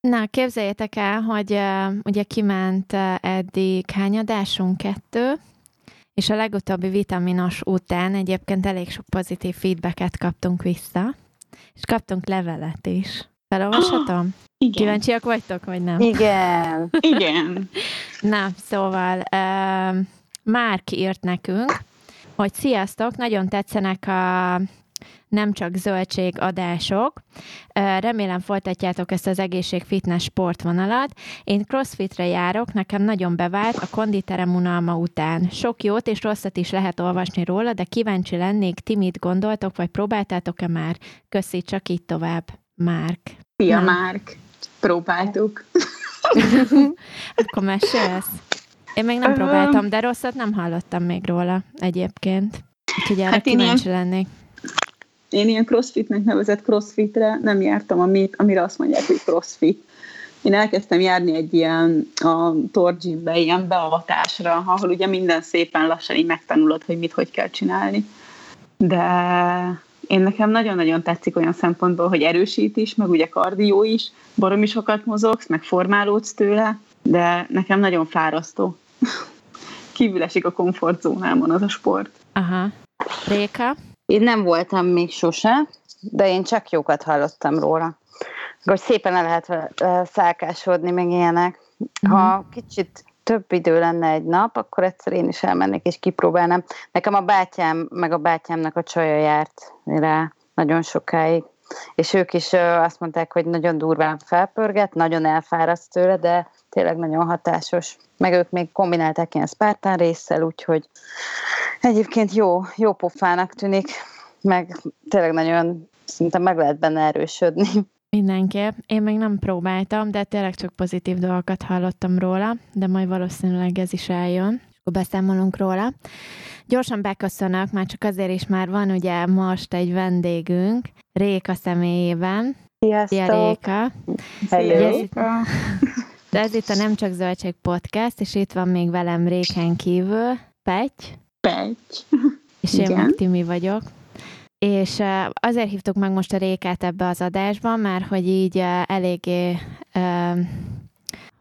Na, képzeljétek el, hogy uh, ugye kiment uh, eddig hányadásunk kettő, és a legutóbbi vitaminos után egyébként elég sok pozitív feedbacket kaptunk vissza, és kaptunk levelet is. Felolvashatom? Oh, igen. Kíváncsiak vagytok, vagy nem? Igen. igen. Na, szóval uh, Márk írt nekünk, hogy sziasztok, nagyon tetszenek a nem csak zöldség adások. Remélem folytatjátok ezt az egészség fitness sportvonalat. Én crossfitre járok, nekem nagyon bevált a konditerem unalma után. Sok jót és rosszat is lehet olvasni róla, de kíváncsi lennék, ti mit gondoltok, vagy próbáltátok-e már? Köszi, csak így tovább. Márk. Szia, Márk. Próbáltuk. Akkor mesélsz. Én még nem próbáltam, de rosszat nem hallottam még róla egyébként. Úgyhogy erre hát kíváncsi ilyen, lennék. Én ilyen crossfitnek nevezett crossfitre nem jártam, amit, amire azt mondják, hogy crossfit. Én elkezdtem járni egy ilyen a torgymbe, ilyen beavatásra, ahol ugye minden szépen lassan így megtanulod, hogy mit hogy kell csinálni. De én nekem nagyon-nagyon tetszik olyan szempontból, hogy erősít is, meg ugye kardió is, baromi sokat mozogsz, meg formálódsz tőle, de nekem nagyon fárasztó. Kívül esik a komfortzónámon az a sport. Aha. Réka? Én nem voltam még sose, de én csak jókat hallottam róla. Hogy szépen el lehet szálkásodni, meg ilyenek. Ha uh-huh. kicsit több idő lenne egy nap, akkor egyszer én is elmennék és kipróbálnám. Nekem a bátyám, meg a bátyámnak a csaja járt rá nagyon sokáig. És ők is azt mondták, hogy nagyon durván felpörget, nagyon elfáraszt tőle, de tényleg nagyon hatásos. Meg ők még kombinálták ilyen Spartan résszel, úgyhogy egyébként jó, jó pofának tűnik, meg tényleg nagyon szinte meg lehet benne erősödni. Mindenképp. Én még nem próbáltam, de tényleg csak pozitív dolgokat hallottam róla, de majd valószínűleg ez is eljön, akkor beszámolunk róla. Gyorsan beköszönök, már csak azért is már van ugye most egy vendégünk, Réka személyében. Sziasztok! Szia, Réka! Hello! De ez itt a Nem Csak Zöldség Podcast, és itt van még velem Réken kívül Pety. Pety. És én meg Timi vagyok. És azért hívtuk meg most a Rékát ebbe az adásban, mert hogy így eléggé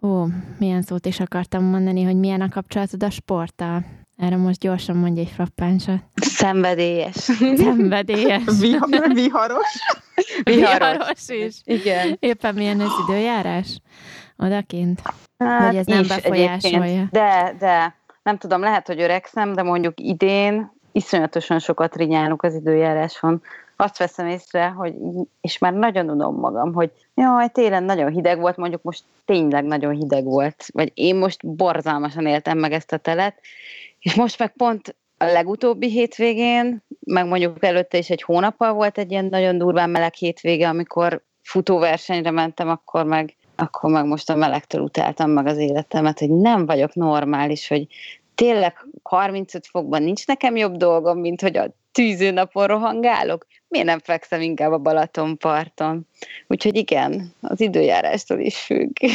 Ó, milyen szót is akartam mondani, hogy milyen a kapcsolatod a sporttal? Erre most gyorsan mondj egy frappánsat. Szenvedélyes. Szenvedélyes. Vihar, viharos. Viharos. Viharos is. Igen. Éppen milyen ez időjárás? Odakint? Hát Vagy ez nem befolyásolja? Egyébként. De, de. Nem tudom, lehet, hogy öregszem, de mondjuk idén iszonyatosan sokat rinyálunk az időjáráson. Azt veszem észre, hogy és már nagyon unom magam, hogy jaj, télen nagyon hideg volt, mondjuk most tényleg nagyon hideg volt, vagy én most borzalmasan éltem meg ezt a telet, és most meg pont a legutóbbi hétvégén, meg mondjuk előtte is egy hónappal volt egy ilyen nagyon durván meleg hétvége, amikor futóversenyre mentem, akkor meg, akkor meg most a melegtől utáltam meg az életemet, hogy nem vagyok normális, hogy tényleg 35 fokban nincs nekem jobb dolgom, mint hogy a tűzőnapon rohangálok? Miért nem fekszem inkább a Balatonparton? Úgyhogy igen, az időjárástól is függ.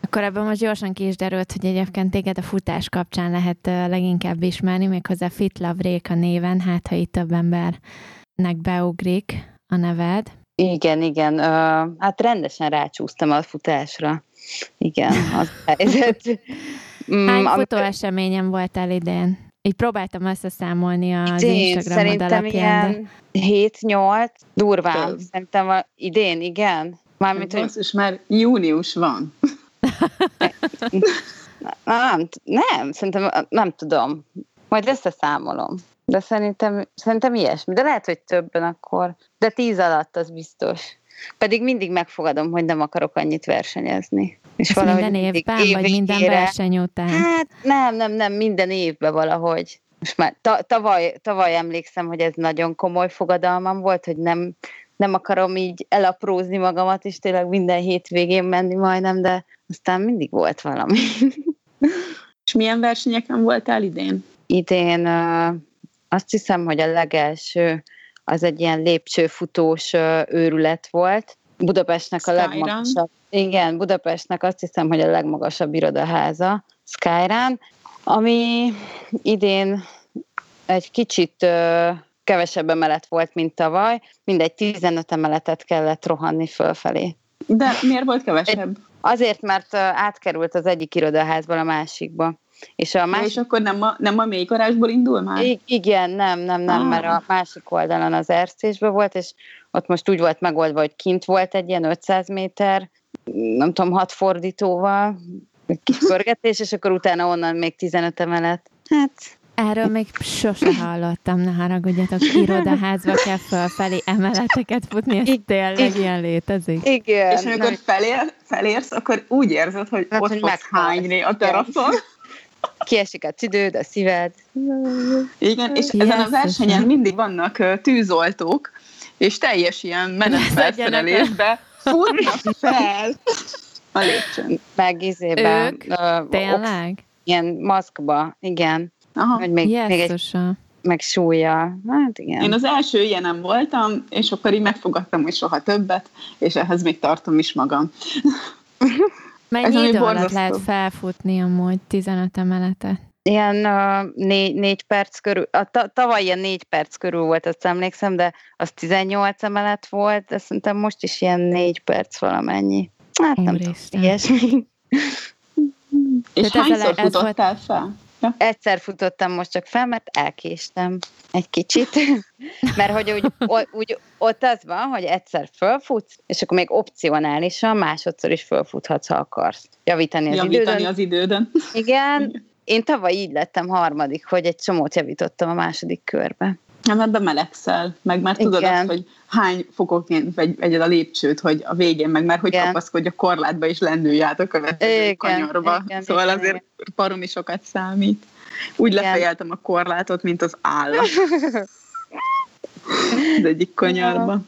Akkor ebből most gyorsan ki is derült, hogy egyébként téged a futás kapcsán lehet leginkább ismerni, méghozzá Fit Love Réka néven, hát ha itt több embernek beugrik a neved. Igen, igen. Hát rendesen rácsúsztam a futásra. Igen, az helyzet. Mm, Hány amikor... futóeseményen voltál idén? Így próbáltam összeszámolni az idén, Instagramod alapján. Ilyen 7-8, durván. Több. Szerintem a, idén, igen. Mármint, hogy... Basszus, már június van. nem, nem, szerintem nem tudom. Majd összeszámolom. De szerintem, szerintem ilyesmi. De lehet, hogy többen akkor. De tíz alatt az biztos. Pedig mindig megfogadom, hogy nem akarok annyit versenyezni. És Ez valahogy minden évben, év vagy minden verseny után? Hát nem, nem, nem, minden évben valahogy. Most már ta, tavaly, tavaly emlékszem, hogy ez nagyon komoly fogadalmam volt, hogy nem, nem akarom így elaprózni magamat, és tényleg minden hétvégén menni majdnem, de aztán mindig volt valami. És milyen versenyeken voltál idén? Idén azt hiszem, hogy a legelső az egy ilyen lépcsőfutós őrület volt. Budapestnek a legmagasabb, igen, Budapestnek azt hiszem, hogy a legmagasabb irodaháza, Skyrán, ami idén egy kicsit uh, kevesebb emelet volt, mint tavaly, mindegy 15 emeletet kellett rohanni fölfelé. De miért volt kevesebb? Azért, mert ö, átkerült az egyik irodaházból a másikba. És a másik és akkor nem a, nem a mély garázsból indul már? I- igen, nem, nem, nem, Ah. mert a másik oldalon az ercésben volt, és ott most úgy volt megoldva, hogy kint volt egy ilyen 500 méter, nem tudom, hat fordítóval, egy kis pörgetés, és akkor utána onnan még 15 emelet. Hát, Erről még sose hallottam, ne haragudjatok, irodaházba kell fölfelé emeleteket futni, ez tényleg ilyen létezik. igen. És amikor na, felér, felérsz, akkor úgy érzed, hogy Hát, ott hogy fogsz hányni a teraszon. kiesik a tüdőd, a szíved. Igen, és ezen a versenyen mindig vannak tűzoltók, és teljes ilyen menetfelszerelésbe futnak fel a lépcsőn. Meg izében, Ők? ö, ox- Tényleg? ilyen maszkba, igen. Aha. Vagy még, még egy, meg súlya. Hát igen. Én az első ilyenem voltam, és akkor így megfogadtam, hogy soha többet, és ehhez még tartom is magam. Mennyi idő alatt lehet felfutni amúgy 15 emeletet? Ilyen uh, négy, négy perc körül, a ta, tavaly ilyen négy perc körül volt, azt emlékszem, de az 18 emelet volt, de szerintem most is ilyen négy perc valamennyi. Hát nem tudom, ilyesmi. És Tehát hányszor ez volt- futottál fel? Ja. Egyszer futottam most csak fel, mert elkéstem egy kicsit, mert hogy úgy, o- úgy ott az van, hogy egyszer fölfutsz, és akkor még opcionálisan másodszor is fölfuthatsz, ha akarsz. Javítani az Javítani idődön. az idődön. Igen, én tavaly így lettem harmadik, hogy egy csomót javítottam a második körbe. Nem, mert bemelegszel, meg már tudod Igen. azt, hogy hány fokokként vegy, vegyed a lépcsőt, hogy a végén, meg már hogy Igen. kapaszkodj a korlátba, és lendülj át a következő Igen, kanyarba. igen, szóval igen, azért baromi sokat számít. Úgy Igen. lefejeltem a korlátot, mint az állat. Az egyik kanyarba.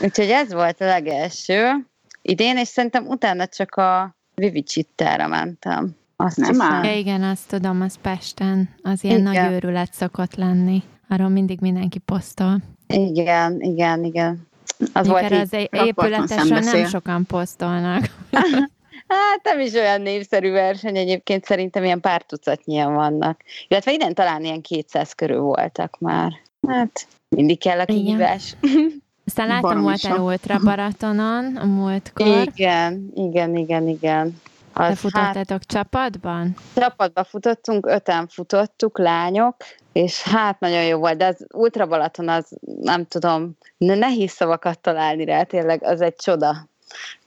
Úgyhogy ez volt a legelső idén, és szerintem utána csak a Vivicittára mentem. Azt Nem hiszem. áll. Ja, igen, azt tudom, az Pesten, az ilyen Igen. nagy őrület szokott lenni. Arról mindig mindenki posztol. Igen, igen, igen. Az volt Mikor így. az épületesről nem sokan posztolnak. Hát nem is olyan népszerű verseny, egyébként szerintem ilyen pár tucatnyian vannak. Illetve idén talán ilyen 200 körül voltak már. Hát mindig kell a Igen. kihívás. Aztán láttam, voltál. Ultra Baratonon a múltkor. Igen, igen, igen, igen. Te Az, hát, futottátok csapatban? csapatba futottunk, öten futottuk, lányok, és hát nagyon jó volt, de az Ultra Balaton az, nem tudom, ne- nehéz szavakat találni rá, tényleg, az egy csoda.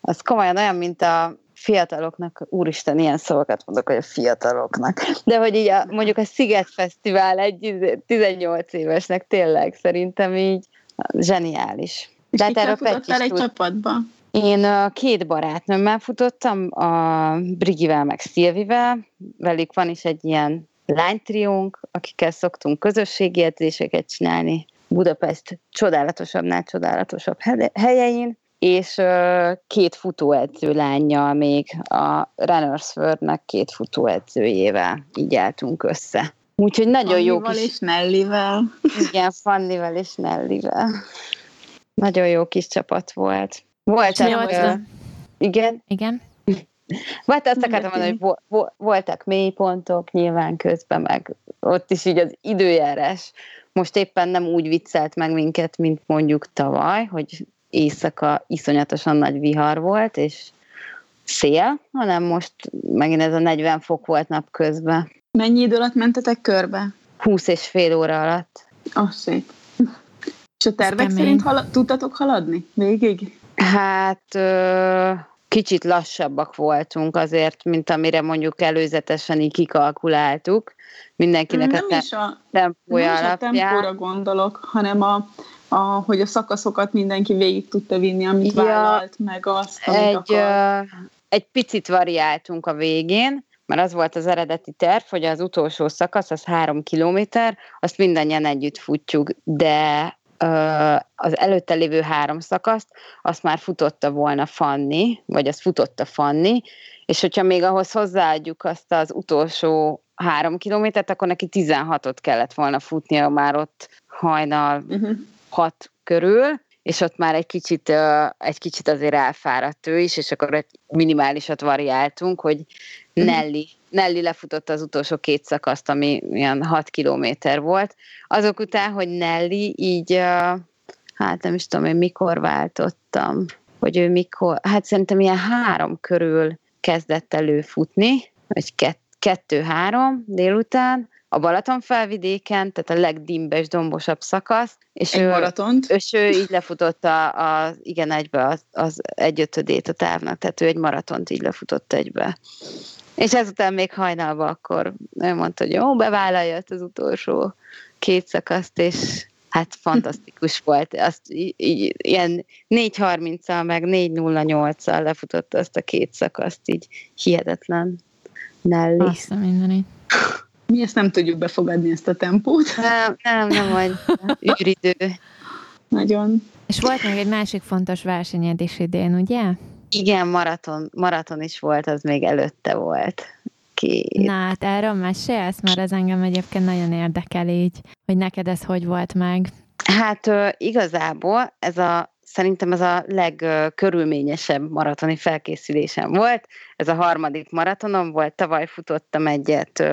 Az komolyan olyan, mint a fiataloknak, úristen, ilyen szavakat mondok, hogy a fiataloknak. De hogy így a, mondjuk a Sziget Fesztivál egy izé- 18 évesnek tényleg szerintem így zseniális. És De hát erről futottál egy tud. csapatba? Én két barátnőmmel futottam, a Brigivel meg Szilvivel, velük van is egy ilyen lánytriónk, akikkel szoktunk közösségi edzéseket csinálni Budapest csodálatosabbnál csodálatosabb he- helyein, és két futóedző lányjal még a Runners World-nek két futóedzőjével így álltunk össze. Úgyhogy nagyon jó kis... és Nellivel. Igen, Fannivel és Nellivel. Nagyon jó kis csapat volt. Voltak, volt ö, igen, Igen. vagy azt akartam mondani, hogy voltak mélypontok nyilván közben, meg ott is így az időjárás most éppen nem úgy viccelt meg minket, mint mondjuk tavaly, hogy éjszaka iszonyatosan nagy vihar volt, és szél, hanem most megint ez a 40 fok volt napközben. Mennyi idő alatt mentetek körbe? 20 és fél óra alatt. Ah, szép. És a tervek szerint hala- tudtatok haladni végig? Hát kicsit lassabbak voltunk azért, mint amire mondjuk előzetesen így kikalkuláltuk. Mindenkinek nem a is a, tempója nem is a tempóra gondolok, hanem a, a, hogy a szakaszokat mindenki végig tudta vinni, amit Ja. vállalt, meg azt, amit Egy, akar. egy picit variáltunk a végén, mert az volt az eredeti terv, hogy az utolsó szakasz, az három kilométer, azt mindannyian együtt futjuk, de az előtte lévő három szakaszt, azt már futotta volna Fanni, vagy azt futotta Fanni, és hogyha még ahhoz hozzáadjuk azt az utolsó három kilométert, akkor neki 16-ot kellett volna futnia már ott hajnal Uh-huh. hat körül, és ott már egy kicsit, egy kicsit azért elfáradt ő is, és akkor egy minimálisat variáltunk, hogy Mhm. Nelly, Nelly lefutotta az utolsó két szakaszt, ami ilyen 6 kilométer volt. Azok után, hogy Nelly így, hát nem is tudom én mikor váltottam, hogy ő mikor, hát szerintem ilyen három körül kezdett előfutni, vagy kettő-három délután, a Balaton felvidéken, tehát a legdimbes, dombosabb szakasz. És Egy ő, maratont. És ő így lefutotta a, igen, egybe az, az egyötödét a távnak, tehát ő egy maratont így lefutott egybe. És ezután még hajnalban akkor ő mondta, hogy jó, bevállalja az utolsó két szakaszt, és hát fantasztikus volt. Azt í- í- ilyen 4.30-al, meg 4.08-al lefutotta azt a két szakaszt, így hihetetlen. Nelly. Azt a mindenit. Mi ezt nem tudjuk befogadni, ezt a tempót. Nem, nem, nem vagy űridő. Nagyon. És volt még egy másik fontos versenyed is idén, ugye? Igen, maraton, maraton is volt, az még előtte volt. Két. Na hát erről mesélsz, mert ez engem egyébként nagyon érdekel így, hogy neked ez hogy volt meg. Hát igazából ez a szerintem ez a legkörülményesebb maratoni felkészülésem volt. Ez a harmadik maratonom volt, tavaly futottam egyet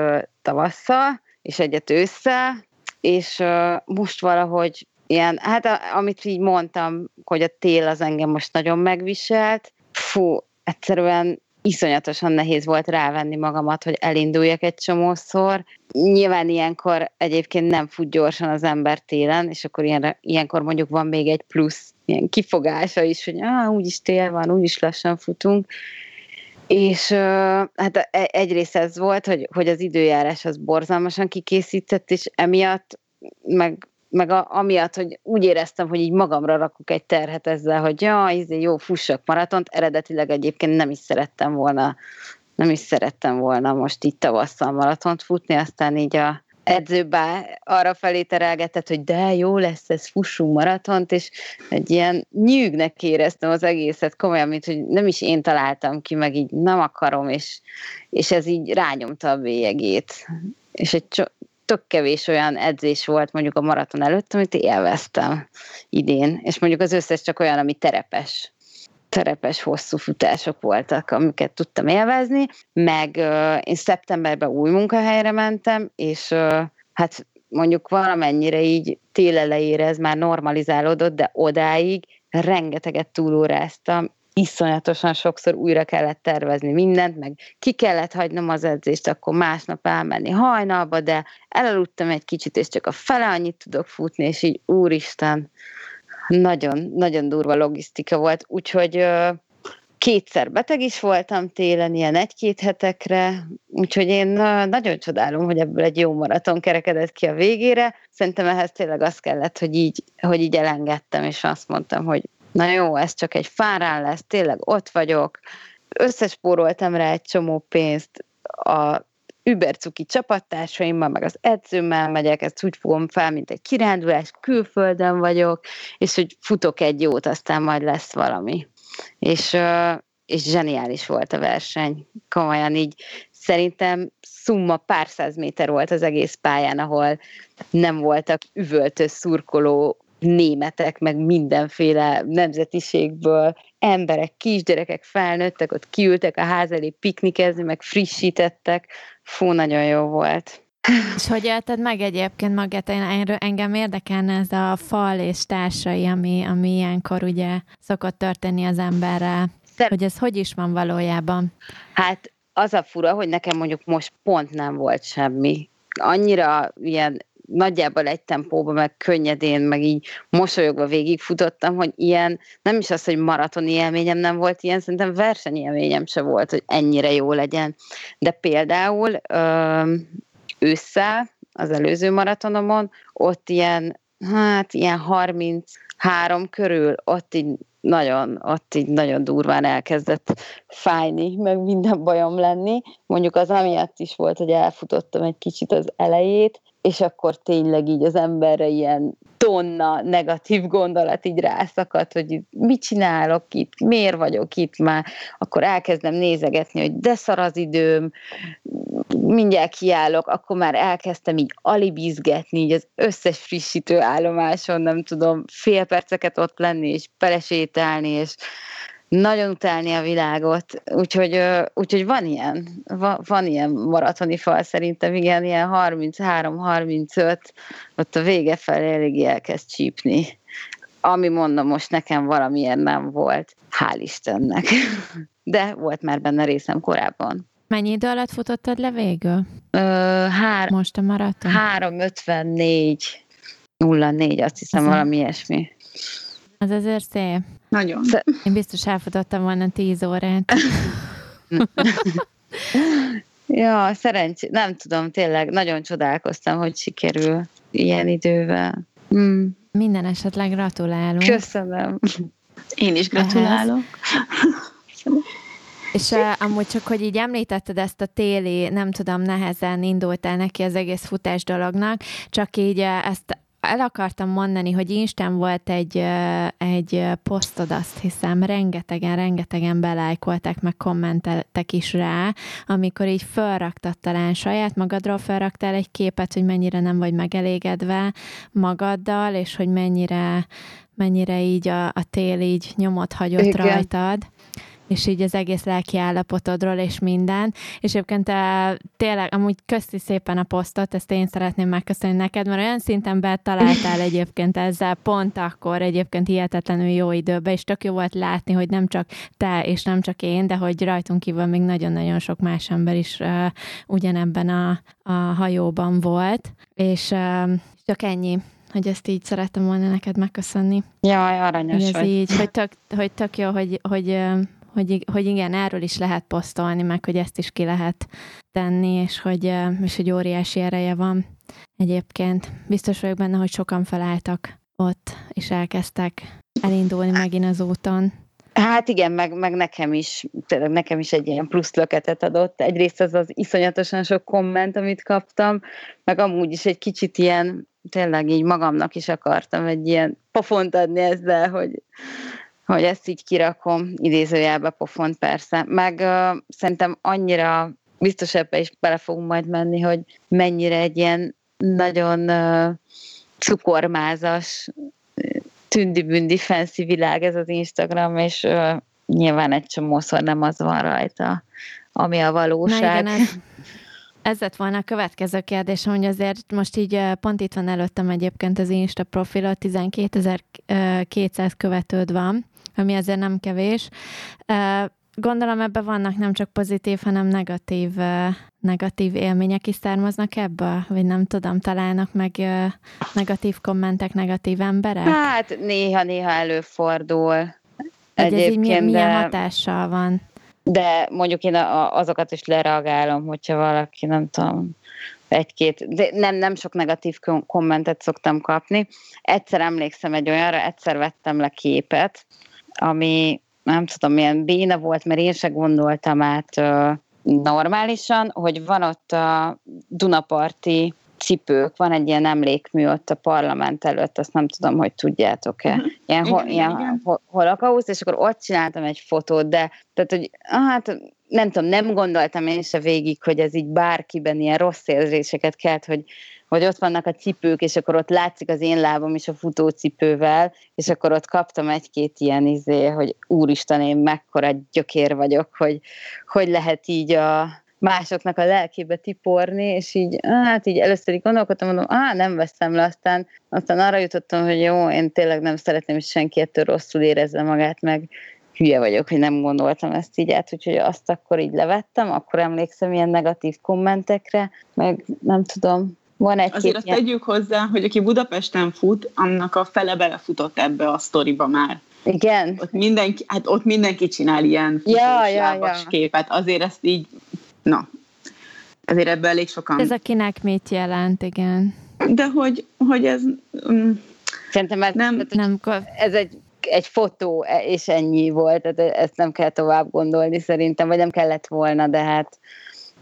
tavasszal, és egyet ősszel, és most valahogy ilyen, hát a, amit így mondtam, hogy a tél az engem most nagyon megviselt, fú, egyszerűen iszonyatosan nehéz volt rávenni magamat, hogy elinduljak egy csomószor. Nyilván ilyenkor egyébként nem fut gyorsan az ember télen, és akkor ilyen, ilyenkor mondjuk van még egy plusz ilyen kifogása is, hogy ah, úgyis tél van, úgyis lassan futunk. És hát e, egyrészt ez volt, hogy, hogy az időjárás az borzalmasan kikészített, és emiatt meg meg a, amiatt, hogy úgy éreztem, hogy így magamra rakok egy terhet ezzel, hogy ja, izé, jó, fussak maratont, eredetileg egyébként nem is szerettem volna, nem is szerettem volna most itt tavasszal maratont futni, aztán így a edzőbá arra felé terelgetett, hogy de jó lesz ez, fussunk maratont, és egy ilyen nyűgnek éreztem az egészet, komolyan, mint hogy nem is én találtam ki, meg így nem akarom, és, és ez így rányomta a bélyegét. És egy tök kevés olyan edzés volt mondjuk a maraton előtt, amit élveztem idén, és mondjuk az összes csak olyan, ami terepes terepes hosszú futások voltak, amiket tudtam élvezni, meg uh, én szeptemberben új munkahelyre mentem, és uh, hát mondjuk valamennyire így télelejére ez már normalizálódott, de odáig rengeteget túlóráztam, iszonyatosan sokszor újra kellett tervezni mindent, meg ki kellett hagynom az edzést, akkor másnap elmenni hajnalba, de elaludtam egy kicsit, és csak a fele annyit tudok futni, és így úristen, nagyon, nagyon durva logisztika volt, úgyhogy kétszer beteg is voltam télen, ilyen egy-két hetekre, úgyhogy én nagyon csodálom, hogy ebből egy jó maraton kerekedett ki a végére. Szerintem ehhez tényleg az kellett, hogy így, hogy így elengedtem, és azt mondtam, hogy na jó, ez csak egy fárán lesz, tényleg ott vagyok, összespóroltam rá egy csomó pénzt, a übercuki csapattársaimmal, meg az edzőmmel megyek, ezt úgy fogom fel, mint egy kirándulás, külföldön vagyok, és hogy futok egy jót, aztán majd lesz valami. És, és zseniális volt a verseny. Komolyan így szerintem szumma pár száz méter volt az egész pályán, ahol nem voltak üvöltő, szurkoló németek, meg mindenféle nemzetiségből, emberek, kisgyerekek, felnőttek, ott kiültek a ház elé piknikezni, meg frissítettek. Fú, nagyon jó volt. És hogy élted meg egyébként magát? Engem érdekelne ez a fal és társai, ami, ami ilyenkor ugye szokott történni az emberrel. Szer- hogy ez hogy is van valójában? Hát az a fura, hogy nekem mondjuk most pont nem volt semmi. Annyira ilyen nagyjából egy tempóban, meg könnyedén, meg így mosolyogva végigfutottam, hogy ilyen, nem is az, hogy maratoni élményem nem volt ilyen, szerintem versenyélményem se volt, hogy ennyire jó legyen. De például ősszel, az előző maratonomon, ott ilyen, hát ilyen 33 körül, ott így nagyon, ott így nagyon durván elkezdett fájni, meg minden bajom lenni. Mondjuk az amiatt is volt, hogy elfutottam egy kicsit az elejét, és akkor tényleg így az emberre ilyen tonna negatív gondolat így rászakadt, hogy mit csinálok itt, miért vagyok itt már, akkor elkezdem nézegetni, hogy de szar az időm, mindjárt kiállok, akkor már elkezdtem így alibizgetni, így az összes frissítő állomáson, nem tudom, fél perceket ott lenni, és belesétálni, és nagyon utálni a világot, úgyhogy, úgyhogy van ilyen, van, van ilyen maratoni fal szerintem, igen, ilyen 33-35, ott a vége felé elég elkezd csípni. ami mondom, most nekem valamiért nem volt. Hál' Istennek. De volt már benne részem korábban. Mennyi idő alatt futottad le végül? Ö, hár, Most a maraton? 354 04, azt hiszem Az- valami ilyesmi. Az azért szép. Nagyon. Én biztos elfutottam volna 10 órát. Ja, szerencsé, nem tudom, tényleg nagyon csodálkoztam, hogy sikerül ilyen idővel. Mm, Minden esetleg gratulálunk. köszönöm. Én is gratulálok. És uh, amúgy csak, hogy így említetted ezt a téli, nem tudom, nehezen indult el neki az egész futás dolognak, csak így uh, ezt el akartam mondani, hogy Instán volt egy, egy posztod, azt hiszem, rengetegen, rengetegen belájkolták, meg kommenteltek is rá, amikor így felraktad talán saját magadról felraktál egy képet, hogy mennyire nem vagy megelégedve magaddal, és hogy mennyire, mennyire így a, a tél így nyomot hagyott Igen. rajtad és így az egész lelki állapotodról és minden. És egyébként te, tényleg, amúgy köszi szépen a posztot, ezt én szeretném megköszönni neked, mert olyan szinten betaláltál egyébként ezzel pont akkor egyébként hihetetlenül jó időbe, és tök jó volt látni, hogy nem csak te és nem csak én, de hogy rajtunk kívül még nagyon-nagyon sok más ember is uh, ugyanebben a, a hajóban volt, és uh, csak ennyi hogy ezt így szerettem volna neked megköszönni. Jaj, Hogy aranyos ez vagy. így, hogy tök, hogy tök jó, hogy, hogy, hogy, hogy igen, erről is lehet posztolni, meg hogy ezt is ki lehet tenni, és hogy, és hogy óriási ereje van egyébként. Biztos vagyok benne, hogy sokan felálltak ott, és elkezdtek elindulni megint az úton. Hát igen, meg, meg nekem is, tényleg nekem is egy ilyen plusz löketet adott. Egyrészt az az iszonyatosan sok komment, amit kaptam, meg amúgy is egy kicsit ilyen, tényleg így magamnak is akartam egy ilyen pofont adni ezzel, hogy, hogy ezt így kirakom, idézőjelbe pofont persze. Meg uh, szerintem annyira biztos ebbe is bele fogunk majd menni, hogy mennyire egy ilyen nagyon uh, cukormázas tündi-bündi fancy világ ez az Instagram, és uh, nyilván egy csomószor nem az van rajta, ami a Na valóság. igen, ez, lett volna a következő kérdésem, hogy azért most így pont itt van előttem egyébként az Insta profilod, 12.200 követőd van, ami azért nem kevés. Gondolom ebben vannak nem csak pozitív, hanem negatív, negatív élmények is származnak ebből? Vagy nem tudom, találnak meg negatív kommentek, negatív emberek? Hát néha-néha előfordul. Hogy ez így milyen, milyen hatással van? de mondjuk én a, azokat is lereagálom, hogyha valaki, nem tudom, egy-két, de nem, nem sok negatív kom- kommentet szoktam kapni. Egyszer emlékszem egy olyanra, egyszer vettem le képet, ami nem tudom, milyen béna volt, mert én se gondoltam át ö, normálisan, hogy van ott a Dunaparti cipők, van egy ilyen emlékmű ott a parlament előtt, azt nem tudom, hogy tudjátok-e. Mhm. Ilyen, ho, ilyen holokauszt, és akkor ott csináltam egy fotót, de tehát, hogy hát nem tudom, nem gondoltam én se végig, hogy ez így bárkiben ilyen rossz érzéseket kelt, hogy, hogy ott vannak a cipők, és akkor ott látszik az én lábam is a futócipővel, és akkor ott kaptam egy-két ilyen izé, hogy úristen, én mekkora gyökér vagyok, hogy hogy lehet így a másoknak a lelkébe tiporni, és így, hát így először így gondolkodtam, mondom, á, nem veszem le, aztán, aztán arra jutottam, hogy jó, én tényleg nem szeretném, hogy senki ettől rosszul érezze magát, meg hülye vagyok, hogy nem gondoltam ezt így át, úgyhogy azt akkor így levettem, akkor emlékszem ilyen negatív kommentekre, meg nem tudom, van egy Azért azt tegyük hozzá, hogy aki Budapesten fut, annak a fele belefutott ebbe a sztoriba már. Igen, Ott mindenki, hát ott mindenki csinál ilyen Ja, ja, ja. képet. Azért ezt így, na, azért ebbe elég sokan. Ez akinek mit jelent, igen. De hogy, hogy ez, mm, szerintem ez, Nem, Nem, ez egy, egy fotó, e- és ennyi volt, tehát ezt nem kell tovább gondolni szerintem, vagy nem kellett volna, de hát,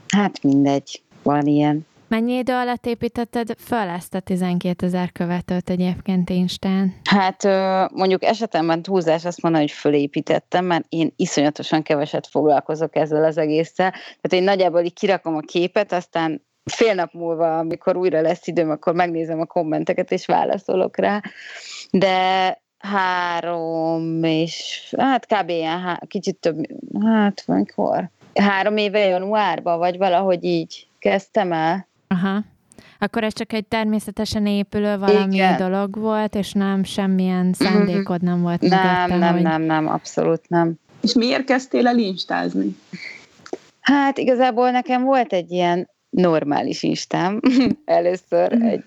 hát mindegy, van ilyen. Mennyi idő alatt építetted föl ezt a 12 ezer követőt egyébként Instán? Hát mondjuk esetemben túlzás azt mondani, hogy fölépítettem, mert én iszonyatosan keveset foglalkozok ezzel az egésszel. Tehát én nagyjából így kirakom a képet, aztán fél nap múlva, amikor újra lesz időm, akkor megnézem a kommenteket, és válaszolok rá. De három és hát kb. ilyen, há- kicsit több, hát valamikor, három éve januárban, vagy valahogy így kezdtem el. Aha. Akkor ez csak egy természetesen épülő valami Igen. dolog volt, és nem semmilyen szándékod nem volt Nem, nem, hogy... nem, nem, abszolút nem. És miért kezdtél el instázni? Hát igazából nekem volt egy ilyen normális instám először, egy,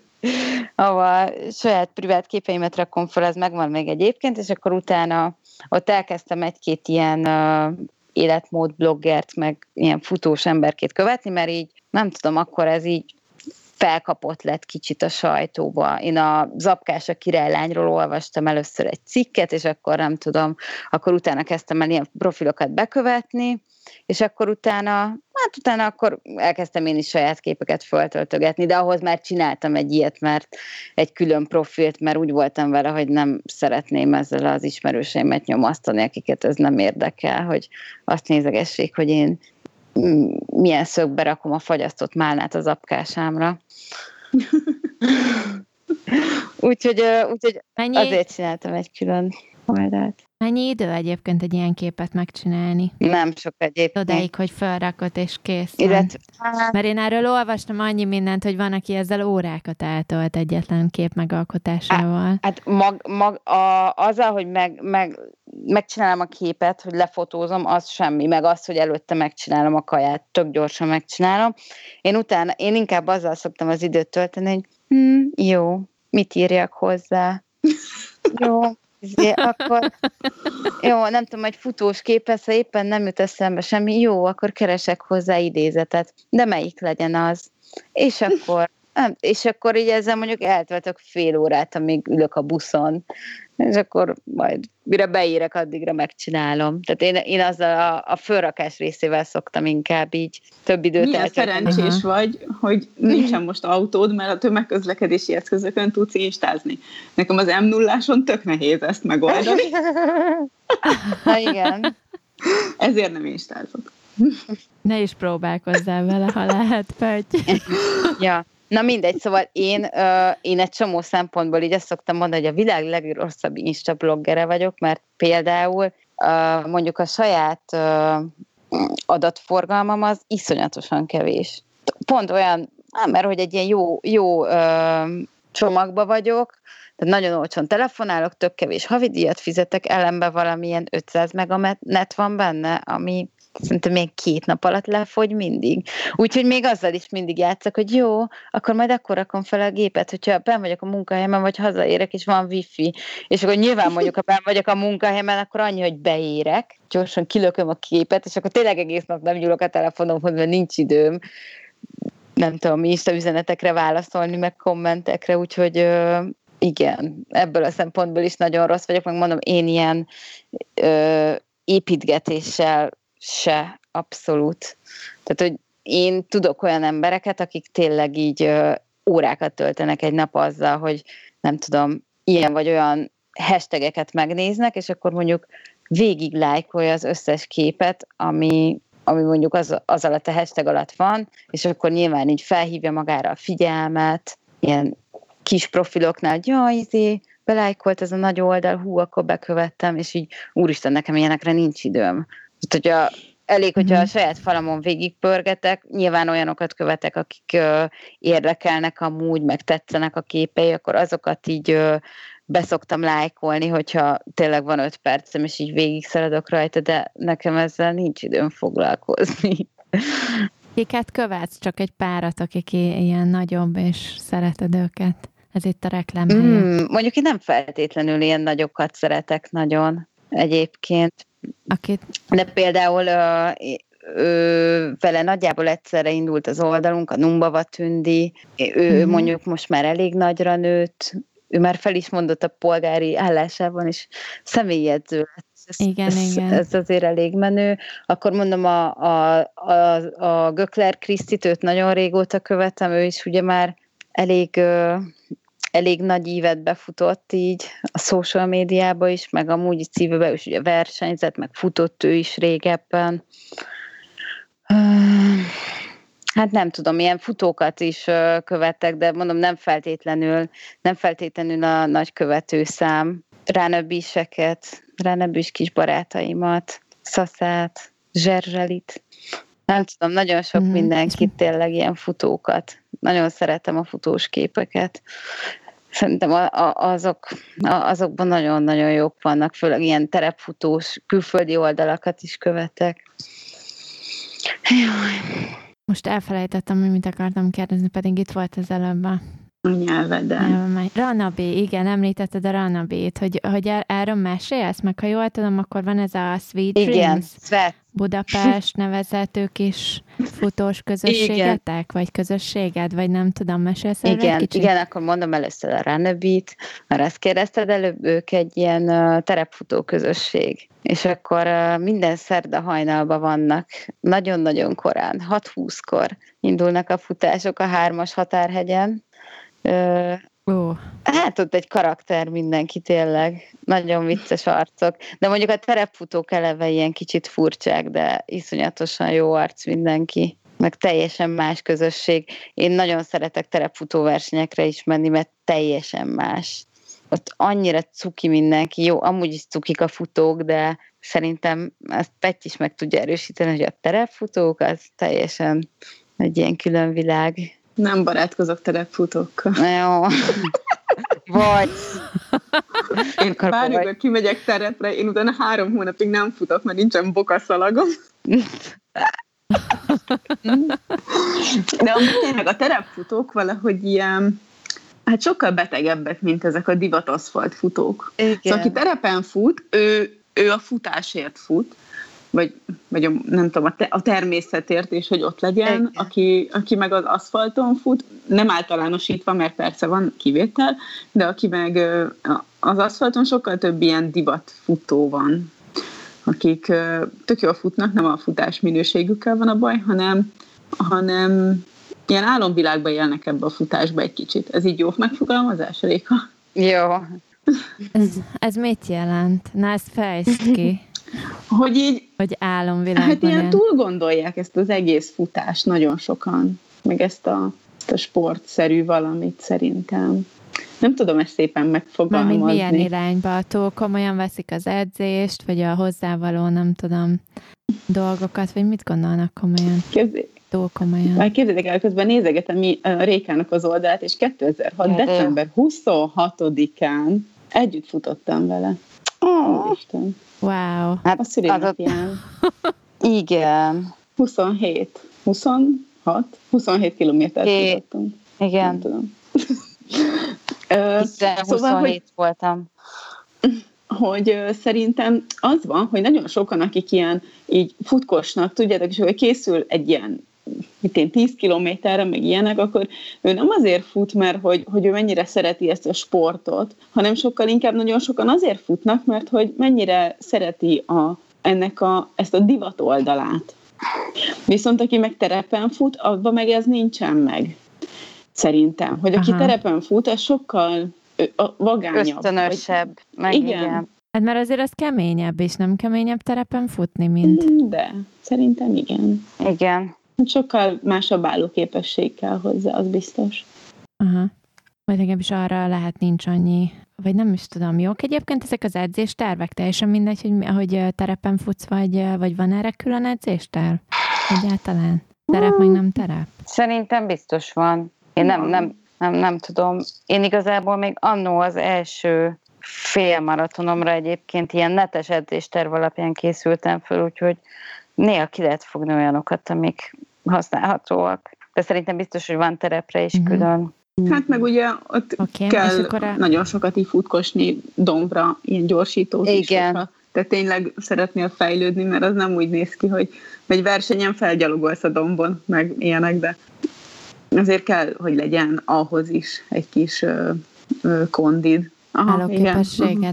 ahol saját privát képeimet rakom fel, ez megvan még egyébként, és akkor utána ott elkezdtem egy-két ilyen uh, életmód bloggert, meg ilyen futós emberkét követni, mert így nem tudom, akkor ez így felkapott lett kicsit a sajtóba. Én a Zapkás a királylányról olvastam először egy cikket, és akkor nem tudom, akkor utána kezdtem el ilyen profilokat bekövetni, és akkor utána, hát utána akkor elkezdtem én is saját képeket föltöltögetni, de ahhoz már csináltam egy ilyet, mert egy külön profilt, mert úgy voltam vele, hogy nem szeretném ezzel az ismerőseimet nyomasztani, akiket ez nem érdekel, hogy azt nézegessék, hogy én mm, milyen szögbe rakom a fagyasztott málnát az apkásámra. úgyhogy, úgyhogy Mennyi, azért csináltam egy külön oldalt. Mennyi idő egyébként egy ilyen képet megcsinálni? Nem sok egyébként. Odáig, hogy felrakod és kész. Illetve, Mert én erről olvastam annyi mindent, hogy van, aki ezzel órákat eltölt egyetlen kép megalkotásával. Hát mag, mag, a, azzal, hogy meg, meg, megcsinálom a képet, hogy lefotózom, az semmi, meg az, hogy előtte megcsinálom a kaját, tök gyorsan megcsinálom. Én utána, én inkább azzal szoktam az időt tölteni, hogy hm, jó, mit írjak hozzá? Jó, izé, akkor jó, nem tudom, egy futós ha éppen nem jut eszembe semmi, jó, akkor keresek hozzá idézetet, de melyik legyen az? És akkor nem, és akkor így ezzel mondjuk eltöltök fél órát, amíg ülök a buszon, és akkor majd mire beérek, addigra megcsinálom. Tehát én, én azzal a, a fölrakás részével szoktam inkább így több időt Milyen eltölteni. szerencsés vagy, hogy nincsen most autód, mert a tömegközlekedési eszközökön tudsz instázni. Nekem az m 0 tök nehéz ezt megoldani, Na igen. ezért nem instázok. Ne is próbálkozzál vele, ha lehet, Pötty. Ja. Na mindegy, szóval én, ö, én egy csomó szempontból így azt szoktam mondani, hogy a világ legrosszabb Insta bloggere vagyok, mert például ö, mondjuk a saját ö, adatforgalmam az iszonyatosan kevés. Pont olyan, á, mert hogy egy ilyen jó, jó ö, csomagba vagyok, tehát nagyon olcsón telefonálok, tök kevés havidíjat fizetek, ellenben valamilyen 500 meganet van benne, ami szerintem még két nap alatt lefogy mindig. Úgyhogy még azzal is mindig játszok, hogy jó, akkor majd akkor rakom fel a gépet, hogyha ben vagyok a munkahelyemen, vagy hazaérek, és van wifi. És akkor nyilván mondjuk, ha ben vagyok a munkahelyemen, akkor annyi, hogy beérek, gyorsan kilököm a képet, és akkor tényleg egész nap nem nyúlok a telefonomhoz, mert nincs időm nem tudom, Insta üzenetekre válaszolni, meg kommentekre, úgyhogy igen, ebből a szempontból is nagyon rossz vagyok, meg mondom, én ilyen ö, építgetéssel se abszolút. Tehát, hogy én tudok olyan embereket, akik tényleg így órákat töltenek egy nap azzal, hogy nem tudom, ilyen vagy olyan hashtageket megnéznek, és akkor mondjuk végig lájkolja az összes képet, ami, ami mondjuk az, az alatt a hashtag alatt van, és akkor nyilván így felhívja magára a figyelmet, ilyen kis profiloknál, hogy jaj, izé, belájkolt ez a nagy oldal, hú, akkor bekövettem, és így úristen, nekem ilyenekre nincs időm. Tehát, hogyha elég, hogyha a saját falamon végigpörgetek, nyilván olyanokat követek, akik ö, érdekelnek amúgy, meg tetszenek a képei, akkor azokat így ö, beszoktam lájkolni, hogyha tényleg van öt percem, és így végig szaladok rajta, de nekem ezzel nincs időm foglalkozni. Kiket követsz? Csak egy párat, akik ilyen nagyobb, és szereted őket. Ez itt a reklám. Mm, mondjuk én nem feltétlenül ilyen nagyokat szeretek nagyon egyébként. Akit, De például ö, vele nagyjából egyszerre indult az oldalunk, a Numbava Tündi, ő Mhm. mondjuk most már elég nagyra nőtt, ő már fel is mondott a polgári állásában, és személyedző lett. Ez, Igen, ez, igen. ez azért elég menő. Akkor mondom, a, a, a, a Gökler Krisztit, őt nagyon régóta követem, ő is ugye már elég, elég nagy ívet befutott így a social médiába is, meg amúgy is szívebe is ugye versenyzett, meg futott ő is régebben. Hát nem tudom, ilyen futókat is ö, követek, de mondom, nem feltétlenül, nem feltétlenül a nagy követőszám. Ránöbbiseket, ránöbbis kis barátaimat, Szaszát, Zserzselit. Nem tudom, nagyon sok Mhm. mindenkit tényleg ilyen futókat. nagyon szeretem a futós képeket. Szerintem a, a, azok, a, azokban nagyon-nagyon jók vannak, főleg ilyen terepfutós, külföldi oldalakat is követek. Jaj. Most elfelejtettem, hogy mit akartam kérdezni, pedig itt volt az előbb a nyelveden. Ranabi, igen, említetted a Ranabit, hogy, hogy er, erről mesélsz, meg ha jól tudom, akkor van ez a Sweet igen, Dreams Svet. Budapest nevezető kis futós közösségetek, vagy közösséged, vagy nem tudom, mesélsz Igen, kicsit? igen, akkor mondom először a Ranabit, mert ezt kérdezted előbb, ők egy ilyen terepfutó közösség, és akkor minden szerda hajnalban vannak, nagyon-nagyon korán, 6-20-kor indulnak a futások a hármas határhegyen, Oh. Hát ott egy karakter mindenki tényleg, nagyon vicces arcok, de mondjuk a terepfutók eleve ilyen kicsit furcsák, de iszonyatosan jó arc mindenki, meg teljesen más közösség. Én nagyon szeretek terepfutó versenyekre is menni, mert teljesen más. Ott annyira cuki mindenki, jó, amúgy is cukik a futók, de szerintem ezt Petty is meg tudja erősíteni, hogy a terepfutók az teljesen egy ilyen külön világ. Nem barátkozok terepfutókkal. Jó. Vagy. Én bármikor kimegyek terepre, én utána három hónapig nem futok, mert nincsen bokaszalagom. De amúgy tényleg a terepfutók valahogy ilyen, hát sokkal betegebbek, mint ezek a divat aszfalt futók. Igen. Szóval aki terepen fut, ő, ő a futásért fut, vagy, vagy a, nem tudom, a, te, a természetért, és hogy ott legyen, aki, aki meg az aszfalton fut, nem általánosítva, mert persze van kivétel, de aki meg az aszfalton sokkal több ilyen divat futó van, akik tök jól futnak, nem a futás minőségükkel van a baj, hanem, hanem ilyen álomvilágban élnek ebbe a futásba egy kicsit. Ez így jó megfogalmazás, Réka? Jó. Ez, ez mit jelent? Na, ezt fejtsd ki. Hogy így... Hogy álomvilágban Hát ilyen túl gondolják ezt az egész futást nagyon sokan, meg ezt a, ezt a sportszerű valamit szerintem. Nem tudom ezt szépen megfogalmazni. Mármint milyen irányba? Túl komolyan veszik az edzést, vagy a hozzávaló, nem tudom, dolgokat, vagy mit gondolnak komolyan? Képzé... Túl komolyan. Már képzeljék el, közben nézegetem mi, uh, Rékának az oldalát, és 2006. Ja, december 26-án együtt futottam vele. Oh. Isten. Wow. Hát a szülinapján. Igen. 27. 26? 27 kilométert futottam. Igen. Nem tudom. Hiszen szóval, 27 hogy, voltam. Hogy szerintem az van, hogy nagyon sokan, akik ilyen így futkosnak, tudjátok, és hogy készül egy ilyen mint én 10 kilométerre, meg ilyenek, akkor ő nem azért fut, mert hogy, hogy ő mennyire szereti ezt a sportot, hanem sokkal inkább nagyon sokan azért futnak, mert hogy mennyire szereti a, ennek a, ezt a divat oldalát. Viszont aki meg terepen fut, abban meg ez nincsen meg. Szerintem. Hogy aki Aha. terepen fut, az sokkal vagányabb. Ösztönösebb. Meg igen. igen. Hát mert azért az keményebb, és nem keményebb terepen futni, mint... De, szerintem igen. Igen. Sokkal másabb állóképesség kell hozzá, az biztos. Aha. Vagy legalábbis arra lehet nincs annyi, vagy nem is tudom, jók egyébként ezek az edzéstervek? Teljesen mindegy, hogy, hogy terepen futsz, vagy, vagy van erre külön edzésterv? Egyáltalán? Terep, meg nem terep? Szerintem biztos van. Én nem, nem, nem, nem tudom. Én igazából még annó az első fél maratonomra egyébként ilyen netes edzésterv alapján készültem föl, úgyhogy néha ki lehet fogni olyanokat, amik használhatóak. De szerintem biztos, hogy van terepre is uh-huh. külön. Hát meg ugye ott okay, kell a... nagyon sokat így futkosni dombra, ilyen gyorsítós Igen. Is, te tényleg szeretnél fejlődni, mert az nem úgy néz ki, hogy egy versenyen felgyalogolsz a dombon, meg ilyenek, de azért kell, hogy legyen ahhoz is egy kis ö, ö, kondid. Aha, igen.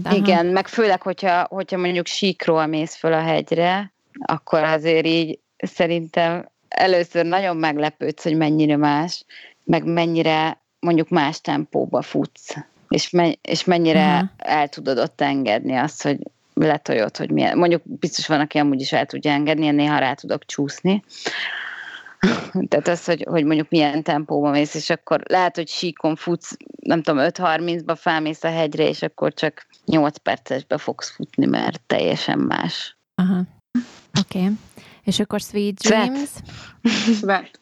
Aha. igen, meg főleg, hogyha, hogyha mondjuk síkról mész föl a hegyre, akkor azért így szerintem először nagyon meglepődsz, hogy mennyire más, meg mennyire mondjuk más tempóba futsz, és, me- és mennyire uh-huh. el tudod ott engedni azt, hogy letoljod, hogy milyen. Mondjuk biztos van, aki amúgy is el tudja engedni, én néha rá tudok csúszni. Tehát az, hogy, hogy mondjuk milyen tempóban mész, és akkor lehet, hogy síkon futsz, nem tudom, 5-30-ba felmész a hegyre, és akkor csak 8 percesbe fogsz futni, mert teljesen más. Aha. Oké. Okay. És akkor Sweet Dreams? Sweat.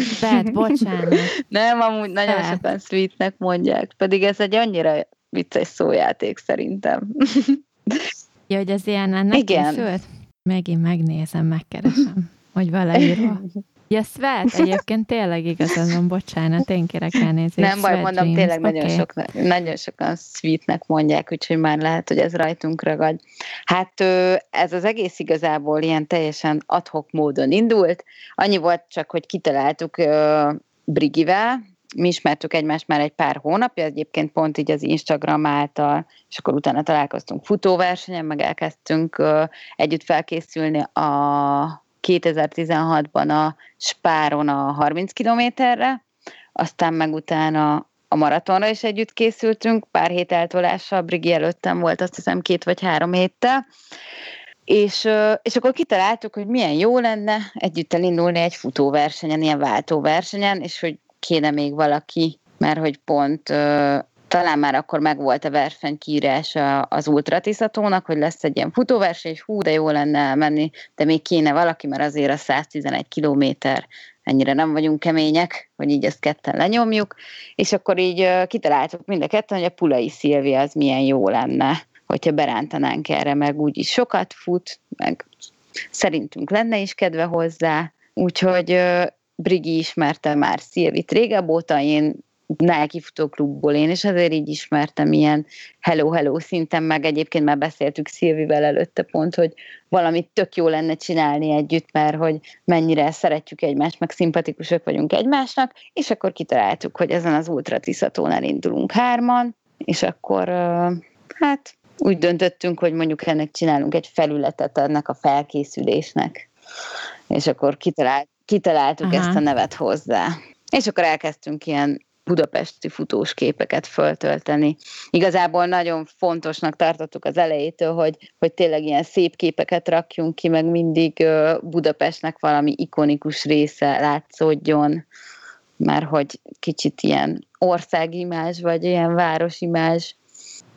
Svet, bocsánat. Nem, amúgy nagyon Svet. sokan sweetnek mondják, pedig ez egy annyira vicces szójáték szerintem. Ja, hogy ez ilyen ennek Igen. készült? Megint megnézem, megkeresem, hogy valaírva. Ja, Svet, egyébként tényleg igazad van, bocsánat, én kérek elnézést. Nem baj, mondom, Dreams, tényleg nagyon, oké. sok, nagyon sokan sweetnek mondják, úgyhogy már lehet, hogy ez rajtunk ragad. Hát ez az egész igazából ilyen teljesen adhok módon indult. Annyi volt csak, hogy kitaláltuk Brigivel, mi ismertük egymást már egy pár hónapja, egyébként pont így az Instagram által, és akkor utána találkoztunk futóversenyen, meg elkezdtünk együtt felkészülni a 2016-ban a Spáron a 30 kilométerre, aztán meg utána a maratonra is együtt készültünk, pár hét eltolással, Brigi előttem volt azt hiszem két vagy három héttel, és, és akkor kitaláltuk, hogy milyen jó lenne együtt elindulni egy futóversenyen, ilyen váltóversenyen, és hogy kéne még valaki, mert hogy pont talán már akkor megvolt a versenykírás az ultratiszatónak, hogy lesz egy ilyen futóverseny, és hú, de jó lenne elmenni, de még kéne valaki, mert azért a 111 kilométer, ennyire nem vagyunk kemények, hogy így ezt ketten lenyomjuk, és akkor így kitaláltuk mind a ketten, hogy a Pulai Szilvia az milyen jó lenne, hogyha berántanánk erre, meg úgyis sokat fut, meg szerintünk lenne is kedve hozzá, úgyhogy Brigi ismerte már Szilvit régebb óta, én Nike futóklubból én is azért így ismertem ilyen hello-hello szinten, meg egyébként már beszéltük Szilvivel előtte pont, hogy valamit tök jó lenne csinálni együtt, mert hogy mennyire szeretjük egymást, meg szimpatikusak vagyunk egymásnak, és akkor kitaláltuk, hogy ezen az ultratiszaton elindulunk hárman, és akkor hát úgy döntöttünk, hogy mondjuk ennek csinálunk egy felületet ennek a felkészülésnek, és akkor kitalált, kitaláltuk Aha. ezt a nevet hozzá. És akkor elkezdtünk ilyen budapesti futós képeket föltölteni. Igazából nagyon fontosnak tartottuk az elejétől, hogy, hogy tényleg ilyen szép képeket rakjunk ki, meg mindig Budapestnek valami ikonikus része látszódjon, mert hogy kicsit ilyen országimázs, vagy ilyen városimázs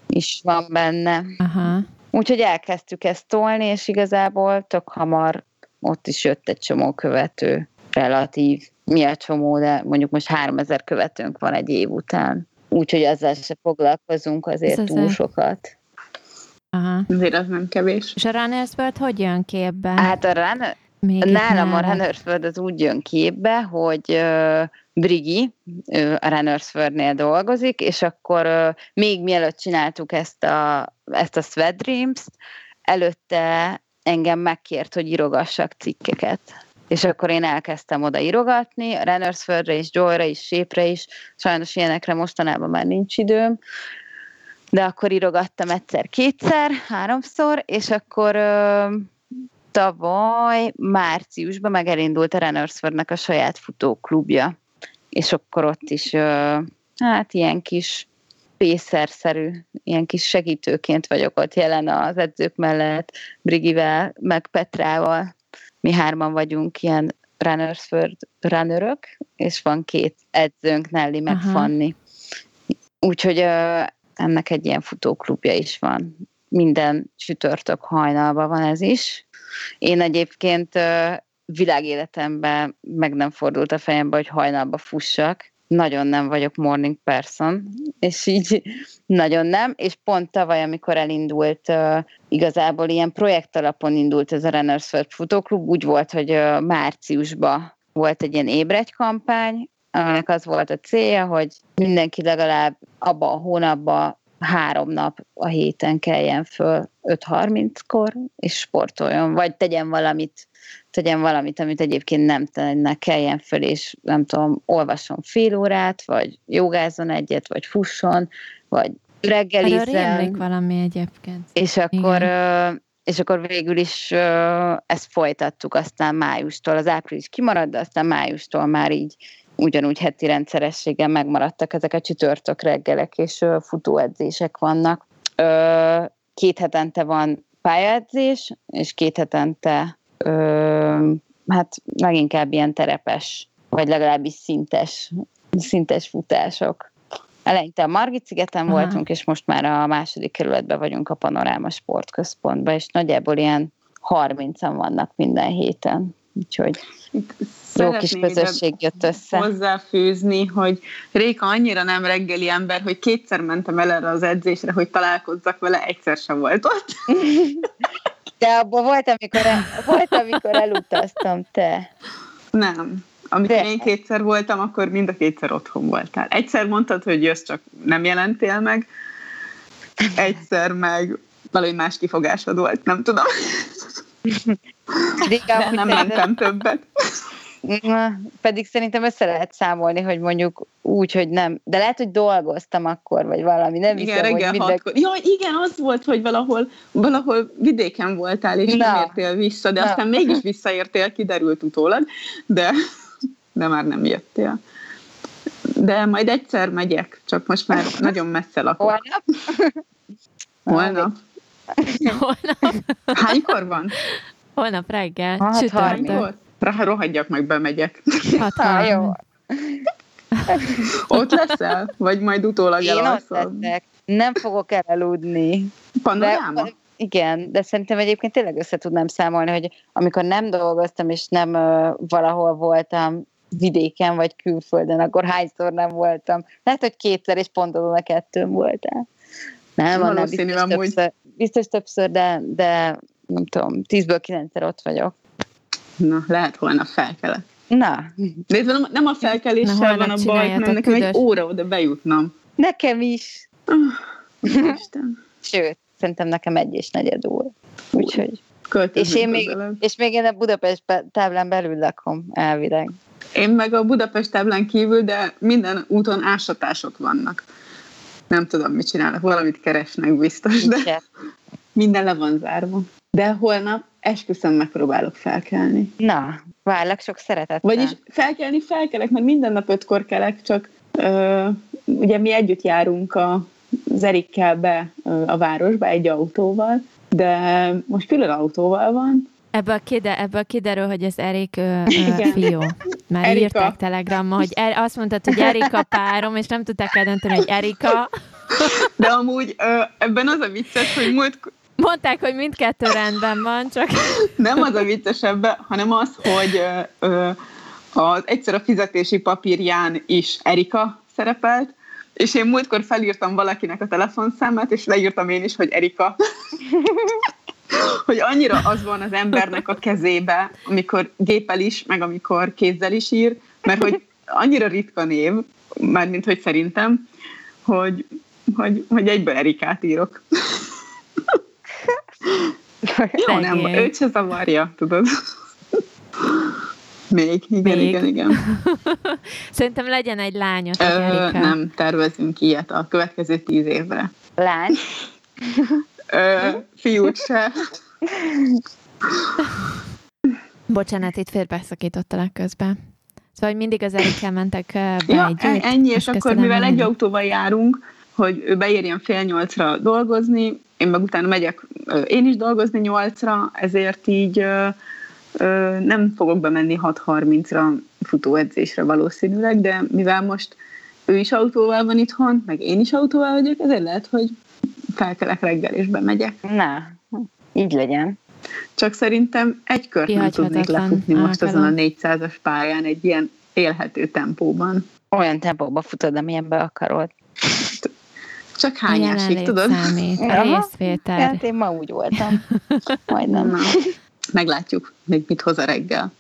is van benne. Aha. Úgyhogy elkezdtük ezt tolni, és igazából tök hamar ott is jött egy csomó követő, relatív, mi a csomó, de mondjuk most 3000 követőnk van egy év után. Úgyhogy ezzel se foglalkozunk azért Ez túl azért- sokat. Aha. Azért az nem kevés. És a Runners World hogy jön képbe? Hát a run, Még nálam a nálad? Runnersford az úgy jön képbe, hogy uh, Brigi ő a Runnersfordnél dolgozik, és akkor uh, még mielőtt csináltuk ezt a, ezt a Sweat Dreams-t, előtte engem megkért, hogy írogassak cikkeket. És akkor én elkezdtem oda írogatni, a Runnersfordra is, Joyra is, Shape-re is, sajnos ilyenekre mostanában már nincs időm, de akkor írogattam egyszer-kétszer, háromszor, és akkor ö, tavaly márciusban meg elindult a Runnersfordnak a saját futóklubja, és akkor ott is ö, hát ilyen kis pészerszerű, ilyen kis segítőként vagyok ott jelen az edzők mellett, Brigivel, meg Petrával. Mi hárman vagyunk ilyen Runnersford runnerök, és van két edzőnk, Nelly meg Aha. Fanni. Úgyhogy ö, ennek egy ilyen futóklubja is van. Minden csütörtök hajnalban van ez is. Én egyébként ö, világéletemben meg nem fordult a fejembe, hogy hajnalba fussak. Nagyon nem vagyok morning person, és így nagyon nem, és pont tavaly, amikor elindult, igazából ilyen projekt alapon indult ez a Runners World futóklub, úgy volt, hogy uh, márciusban volt egy ilyen ébredj kampány, aminek az volt a célja, hogy mindenki legalább abban a hónapban három nap a héten keljen föl 5.30-kor, és sportoljon, vagy tegyen valamit, tegyen valamit, amit egyébként nem tenne, keljen föl, és nem tudom, olvasson fél órát, vagy jogázzon egyet, vagy fusson, vagy reggelizzen. valami egyébként. És akkor, Igen. és akkor végül is ezt folytattuk aztán májustól. Az április kimaradt, de aztán májustól már így ugyanúgy heti rendszerességgel megmaradtak ezek a csütörtök reggelek, és futóedzések vannak. Két hetente van pályaedzés, és két hetente ö, hát leginkább ilyen terepes, vagy legalábbis szintes, szintes futások. Eleinte a Margit szigeten Aha. voltunk, és most már a második kerületben vagyunk a Panoráma Sportközpontban, és nagyjából ilyen 30-an vannak minden héten. Úgyhogy Itt Jó kis közösség jött össze. Hozzáfűzni, hogy Réka annyira nem reggeli ember, hogy kétszer mentem el erre az edzésre, hogy találkozzak vele, egyszer sem volt ott. De abban volt, amikor, el, volt, amikor elutaztam, te. Nem. Amikor De. én kétszer voltam, akkor mind a kétszer otthon voltál. Egyszer mondtad, hogy jössz, csak nem jelentél meg. Egyszer meg valahogy más kifogásod volt, nem tudom. De nem mentem többet. Pedig szerintem össze lehet számolni, hogy mondjuk úgy, hogy nem. De lehet, hogy dolgoztam akkor, vagy valami. Nem igen, hiszem, reggel hogy minden... Ja, igen, az volt, hogy valahol, valahol vidéken voltál, és Na. nem értél vissza, de Na. aztán mégis visszaértél, kiderült utólag, de, de már nem jöttél. De majd egyszer megyek, csak most már nagyon messze lakok. Holnap? Holnap. Holnap. Hánykor van? Holnap reggel. Hát, Csütörtök. Rohadjak meg, bemegyek. Hát, ha, jó. ott leszel? Vagy majd utólag Én elalszol? Nem fogok elaludni. Panoráma? De, igen, de szerintem egyébként tényleg össze tudnám számolni, hogy amikor nem dolgoztam, és nem uh, valahol voltam vidéken vagy külföldön, akkor hányszor nem voltam. Lehet, hogy kétszer, és pont azon a kettőn voltál. Nem, van, nem, biztos, többször, biztos többször, de, de nem tudom, tízből kilencszer ott vagyok. Na, lehet holnap felkelek. Na. De ez nem a felkeléssel van a baj, hanem nekem egy óra oda bejutnom. Nekem is. Oh, Isten. Sőt, szerintem nekem egy és negyed óra. Úgyhogy. És én, még, és még én a Budapest táblán belül lakom elvileg. Én meg a Budapest táblán kívül, de minden úton ásatások vannak. Nem tudom, mit csinálnak, valamit keresnek biztos, de minden le van zárva. De holnap esküszöm megpróbálok felkelni. Na, várlak sok szeretettel. Vagyis felkelni felkelek, mert minden nap ötkor kelek, csak ö, ugye mi együtt járunk a, az Erikkel be ö, a városba egy autóval, de most külön autóval van, Ebből, kide, ebből kiderül, hogy az Erik ö, ö, fiú. Már Erika. írták telegramma, hogy er, azt mondtad, hogy Erika párom, és nem tudták eldönteni, hogy Erika. De amúgy ö, ebben az a vicces, hogy múlt, Mondták, hogy mindkettő rendben van, csak... Nem az a viccesebb, hanem az, hogy ö, ö, az egyszer a fizetési papírján is Erika szerepelt, és én múltkor felírtam valakinek a telefonszámát, és leírtam én is, hogy Erika. hogy annyira az van az embernek a kezébe, amikor gépel is, meg amikor kézzel is ír, mert hogy annyira ritka név, mármint hogy szerintem, hogy, hogy, hogy egyből Erikát írok. Jó, nem, őt se zavarja, tudod. Még, igen, Még. igen, igen. Szerintem legyen egy lánya. Ö, nem, tervezünk ilyet a következő tíz évre. Lány? Ö, fiút se. Bocsánat, itt félbeszakítottalak közben. Szóval, hogy mindig az Erikkel mentek be ja, együtt. ennyi, és akkor mivel egy autóval járunk, hogy ő beérjen fél nyolcra dolgozni, én meg utána megyek én is dolgozni nyolcra, ezért így nem fogok bemenni 6.30-ra futóedzésre valószínűleg, de mivel most ő is autóval van itthon, meg én is autóval vagyok, ezért lehet, hogy felkelek reggel és bemegyek. Na, így legyen. Csak szerintem egy kört nem tudnék lefutni most azon a 400-as pályán egy ilyen élhető tempóban. Olyan tempóban futod, amilyenbe akarod. Csak hányásig, tudod? Számít, a részvétel. Hát én ma úgy voltam. Majdnem. Na, meglátjuk, még mit hoz a reggel.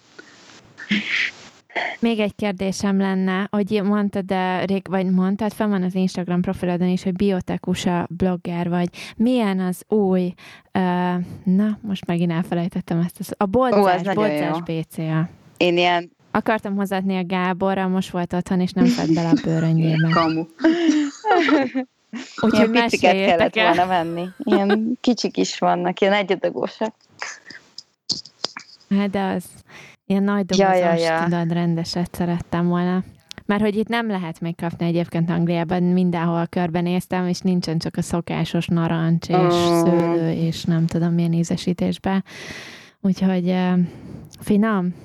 Még egy kérdésem lenne, hogy mondtad, de rég, vagy mondtad, fel van az Instagram profilodon is, hogy biotekusa blogger vagy. Milyen az új, uh, na, most megint elfelejtettem ezt, az, a bolcás, Ó, bolcás BCA. Én ilyen Akartam hozatni a Gáborra, most volt otthon, és nem fed bele a bőröngyébe. Kamu. Úgyhogy piciket kellett el. volna venni. Ilyen kicsik is vannak, ilyen egyedagósak. Hát de az ilyen nagy dobozos, ja, ja, ja. tudod, rendeset szerettem volna. Mert hogy itt nem lehet még kapni egyébként Angliában, mindenhol körbenéztem, és nincsen csak a szokásos narancs és mm. szőlő, és nem tudom milyen ízesítésben. Úgyhogy uh, finom.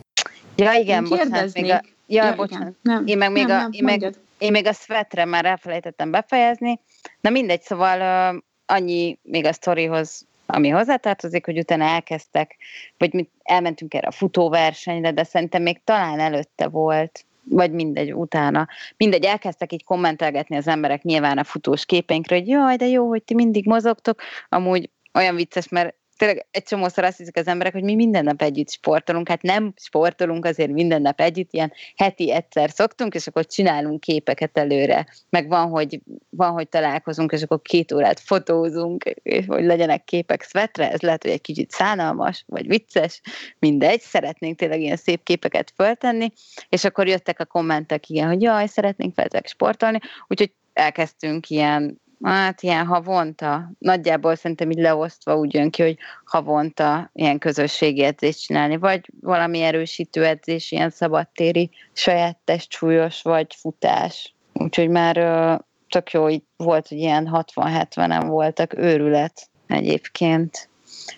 Ja, igen, bocsánat, még a, ja, ja bocsánat. Nem, én meg még nem, a, nem, én meg, én még a szvetre már elfelejtettem befejezni. Na mindegy, szóval annyi még a sztorihoz, ami hozzátartozik, hogy utána elkezdtek, vagy mi elmentünk erre a futóversenyre, de szerintem még talán előtte volt, vagy mindegy, utána. Mindegy, elkezdtek így kommentelgetni az emberek nyilván a futós képeinkre, hogy jaj, de jó, hogy ti mindig mozogtok. Amúgy olyan vicces, mert tényleg egy csomószor azt hiszik az emberek, hogy mi minden nap együtt sportolunk, hát nem sportolunk azért minden nap együtt, ilyen heti egyszer szoktunk, és akkor csinálunk képeket előre, meg van, hogy, van, hogy találkozunk, és akkor két órát fotózunk, és hogy legyenek képek szvetre, ez lehet, hogy egy kicsit szánalmas, vagy vicces, mindegy, szeretnénk tényleg ilyen szép képeket föltenni, és akkor jöttek a kommentek, igen, hogy jaj, szeretnénk veletek sportolni, úgyhogy elkezdtünk ilyen Hát ilyen havonta, nagyjából szerintem így leosztva úgy jön ki, hogy havonta ilyen közösségi edzést csinálni, vagy valami erősítő edzés, ilyen szabadtéri, saját testsúlyos, vagy futás. Úgyhogy már tök jó, így volt, hogy ilyen 60-70-en voltak, őrület egyébként.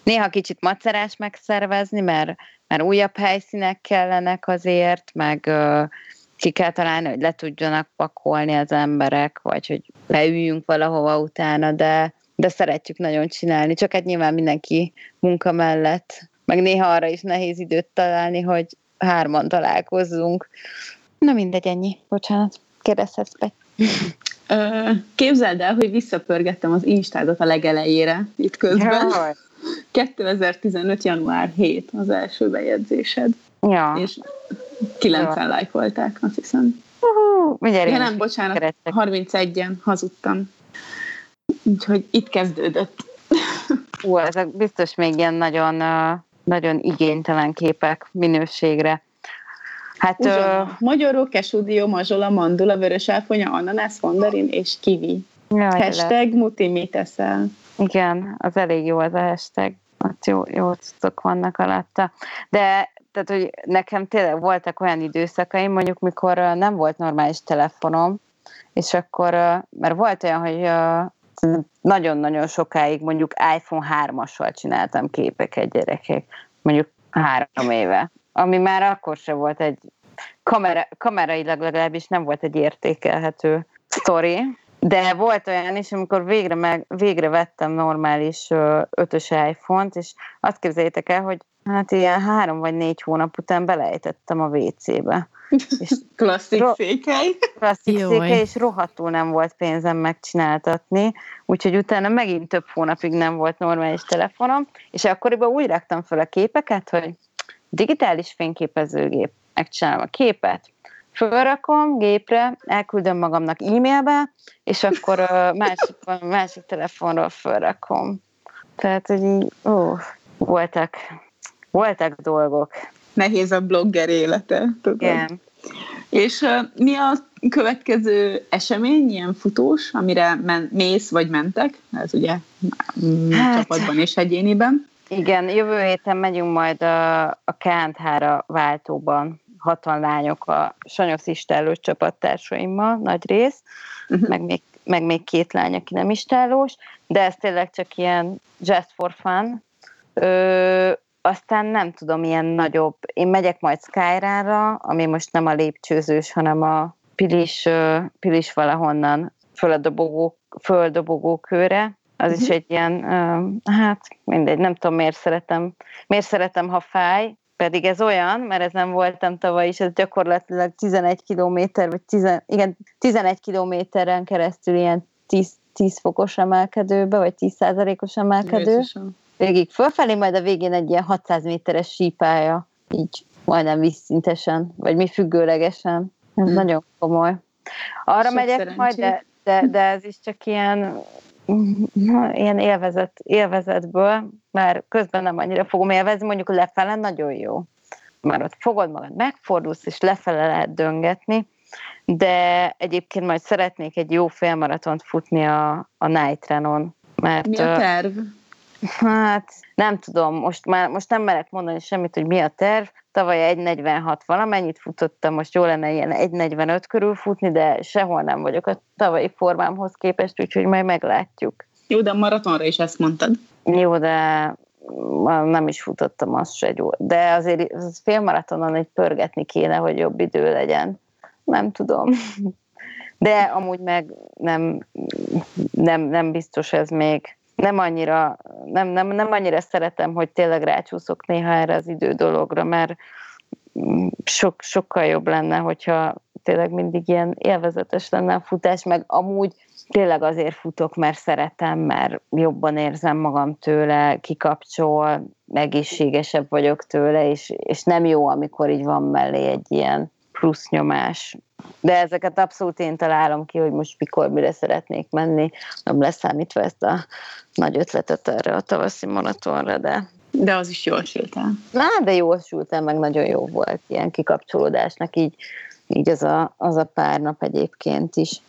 Néha kicsit macerás megszervezni, mert, mert újabb helyszínek kellenek azért, meg ki kell találni, hogy le tudjanak pakolni az emberek, vagy hogy leüljünk valahova utána, de, de szeretjük nagyon csinálni. Csak hát nyilván mindenki munka mellett, meg néha arra is nehéz időt találni, hogy hárman találkozzunk. Na mindegy, ennyi. Bocsánat, kérdezhetsz be. Képzeld el, hogy visszapörgettem az Instádat a legelejére itt közben. Jaj. 2015. január 7 az első bejegyzésed. Ja. És 90 like volták, azt hiszem. Uh-huh, ja, nem, bocsánat, kerettek. 31-en hazudtam. Úgyhogy itt kezdődött. Ú, ezek biztos még ilyen nagyon, nagyon igénytelen képek minőségre. Hát, Uzsona, uh, magyaró, kesudió, mazsola, mandula, vörös áfonya, ananász, mandarin és kivi. Jaj, hashtag muti, mit teszel? Igen, az elég jó az a hashtag. Ott jó, jó cuccok vannak alatta. De tehát, hogy nekem tényleg voltak olyan időszakaim, mondjuk, mikor nem volt normális telefonom, és akkor, mert volt olyan, hogy nagyon-nagyon sokáig mondjuk iPhone 3-assal csináltam képeket gyerekek, mondjuk három éve, ami már akkor se volt egy kamera, kamerailag legalábbis nem volt egy értékelhető sztori, de volt olyan is, amikor végre, meg, végre vettem normális ötös iPhone-t, és azt képzeljétek el, hogy Hát ilyen három vagy négy hónap után belejtettem a WC-be. És klasszik ro- székely. Klasszik székely, és rohadtul nem volt pénzem megcsináltatni, úgyhogy utána megint több hónapig nem volt normális telefonom, és akkoriban úgy raktam fel a képeket, hogy digitális fényképezőgép, megcsinálom a képet, fölrakom gépre, elküldöm magamnak e-mailbe, és akkor másik, másik telefonról fölrakom. Tehát, hogy így, ó, voltak voltak dolgok. Nehéz a blogger élete, tudod. Igen. És uh, mi a következő esemény, ilyen futós, amire men- mész vagy mentek? Ez ugye mm, hát, csapatban és egyéniben. Igen, jövő héten megyünk majd a, a Kánthára váltóban, hatan lányok a Sanyosz Istálós csapattársaimmal, nagy rész, uh-huh. meg, még, meg még két lány, aki nem istálós, de ez tényleg csak ilyen just for fun. Ö, aztán nem tudom, ilyen nagyobb. Én megyek majd Skyrára, ami most nem a lépcsőzős, hanem a Pilis, Pilis valahonnan földobogó, földobogó kőre. Az uh-huh. is mhm. egy ilyen, hát mindegy, nem tudom miért szeretem, miért szeretem, ha fáj, pedig ez olyan, mert ez nem voltam tavaly is, ez gyakorlatilag 11 kilométer, vagy 10, igen, 11 kilométeren keresztül ilyen 10, 10 fokos emelkedőbe, vagy 10 százalékos emelkedő. Jézusom végig fölfelé, majd a végén egy ilyen 600 méteres sípája, így majdnem vízszintesen, vagy mi függőlegesen. Ez hmm. nagyon komoly. Arra Sok megyek szerencsét. majd, de, de, de ez is csak ilyen ilyen élvezet, élvezetből, mert közben nem annyira fogom élvezni, mondjuk lefele nagyon jó. Már ott fogod magad, megfordulsz, és lefele lehet döngetni, de egyébként majd szeretnék egy jó félmaratont futni a, a Night Run-on. Mert, Mi a terv? Hát nem tudom, most már most nem merek mondani semmit, hogy mi a terv. Tavaly 1.46 valamennyit futottam, most jó lenne ilyen 1.45 körül futni, de sehol nem vagyok a tavalyi formámhoz képest, úgyhogy majd meglátjuk. Jó, de a maratonra is ezt mondtad. Jó, de nem is futottam azt se jó. De azért az félmaratonon egy pörgetni kéne, hogy jobb idő legyen. Nem tudom. De amúgy meg nem, nem, nem biztos ez még nem annyira, nem, nem, nem annyira szeretem, hogy tényleg rácsúszok néha erre az idő dologra, mert sok, sokkal jobb lenne, hogyha tényleg mindig ilyen élvezetes lenne a futás, meg amúgy tényleg azért futok, mert szeretem, mert jobban érzem magam tőle, kikapcsol, egészségesebb vagyok tőle, és, és nem jó, amikor így van mellé egy ilyen plusz nyomás. De ezeket abszolút én találom ki, hogy most mikor, mire szeretnék menni, nem leszámítva ezt a nagy ötletet erre a tavaszi maratonra, de de az is jól sült el. Na, de jól sült el, meg nagyon jó volt ilyen kikapcsolódásnak, így, így az, a, az a pár nap egyébként is.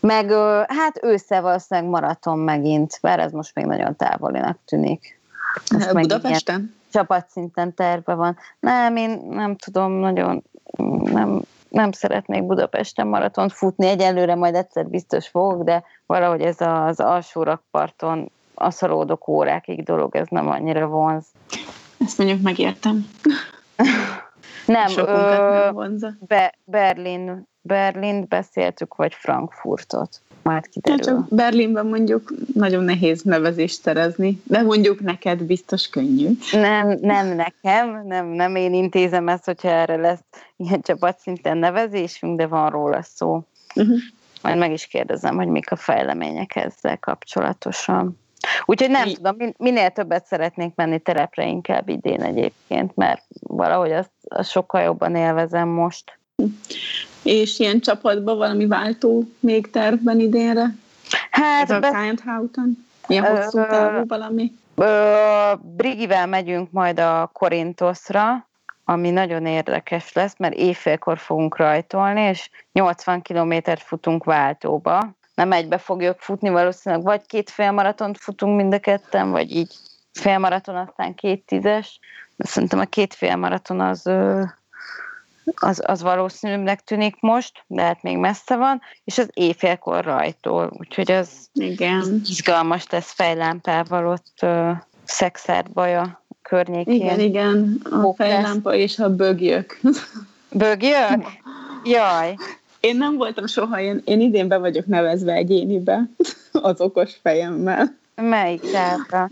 Meg hát ősszel valószínűleg maraton megint, bár ez most még nagyon távolinak tűnik. Most Budapesten? Csapatszinten terve van. Nem, én nem tudom, nagyon nem, nem szeretnék Budapesten maratont futni. Egyelőre majd egyszer biztos fogok, de valahogy ez az alsó rakparton aszalódok órákig dolog, ez nem annyira vonz. Ezt mondjuk megértem. nem, ö, nem Be, Berlin, Berlin beszéltük, vagy Frankfurtot. Majd kiderül. Ja, csak Berlinben mondjuk nagyon nehéz nevezést szerezni, de mondjuk neked biztos könnyű. Nem, nem nekem, nem, nem én intézem ezt, hogyha erre lesz ilyen csapatszinten nevezésünk, de van róla szó. Uh-huh. Majd meg is kérdezem, hogy mik a fejlemények ezzel kapcsolatosan. Úgyhogy nem Mi? tudom, minél többet szeretnék menni terepre inkább idén egyébként, mert valahogy azt, azt sokkal jobban élvezem most. És ilyen csapatban valami váltó még tervben idénre? Hát, Ez a be... Houten? Milyen hosszú távú valami? Ö, Brigivel megyünk majd a Korintoszra, ami nagyon érdekes lesz, mert éjfélkor fogunk rajtolni, és 80 kilométert futunk váltóba, nem egybe fogjuk futni, valószínűleg vagy két félmaratont futunk mind a ketten, vagy így félmaraton, aztán két tízes. De szerintem a két félmaraton az, az, az valószínűbbnek tünik most, de hát még messze van, és az éjfélkor rajtól, úgyhogy az Igen. izgalmas lesz fejlámpával ott uh, Szexárbaja környékén. Igen, igen, a fejlámpa és a bögjök. Bögjök? Jaj. Én nem voltam soha, én, én idén be vagyok nevezve egyénibe az okos fejemmel. Melyik távra?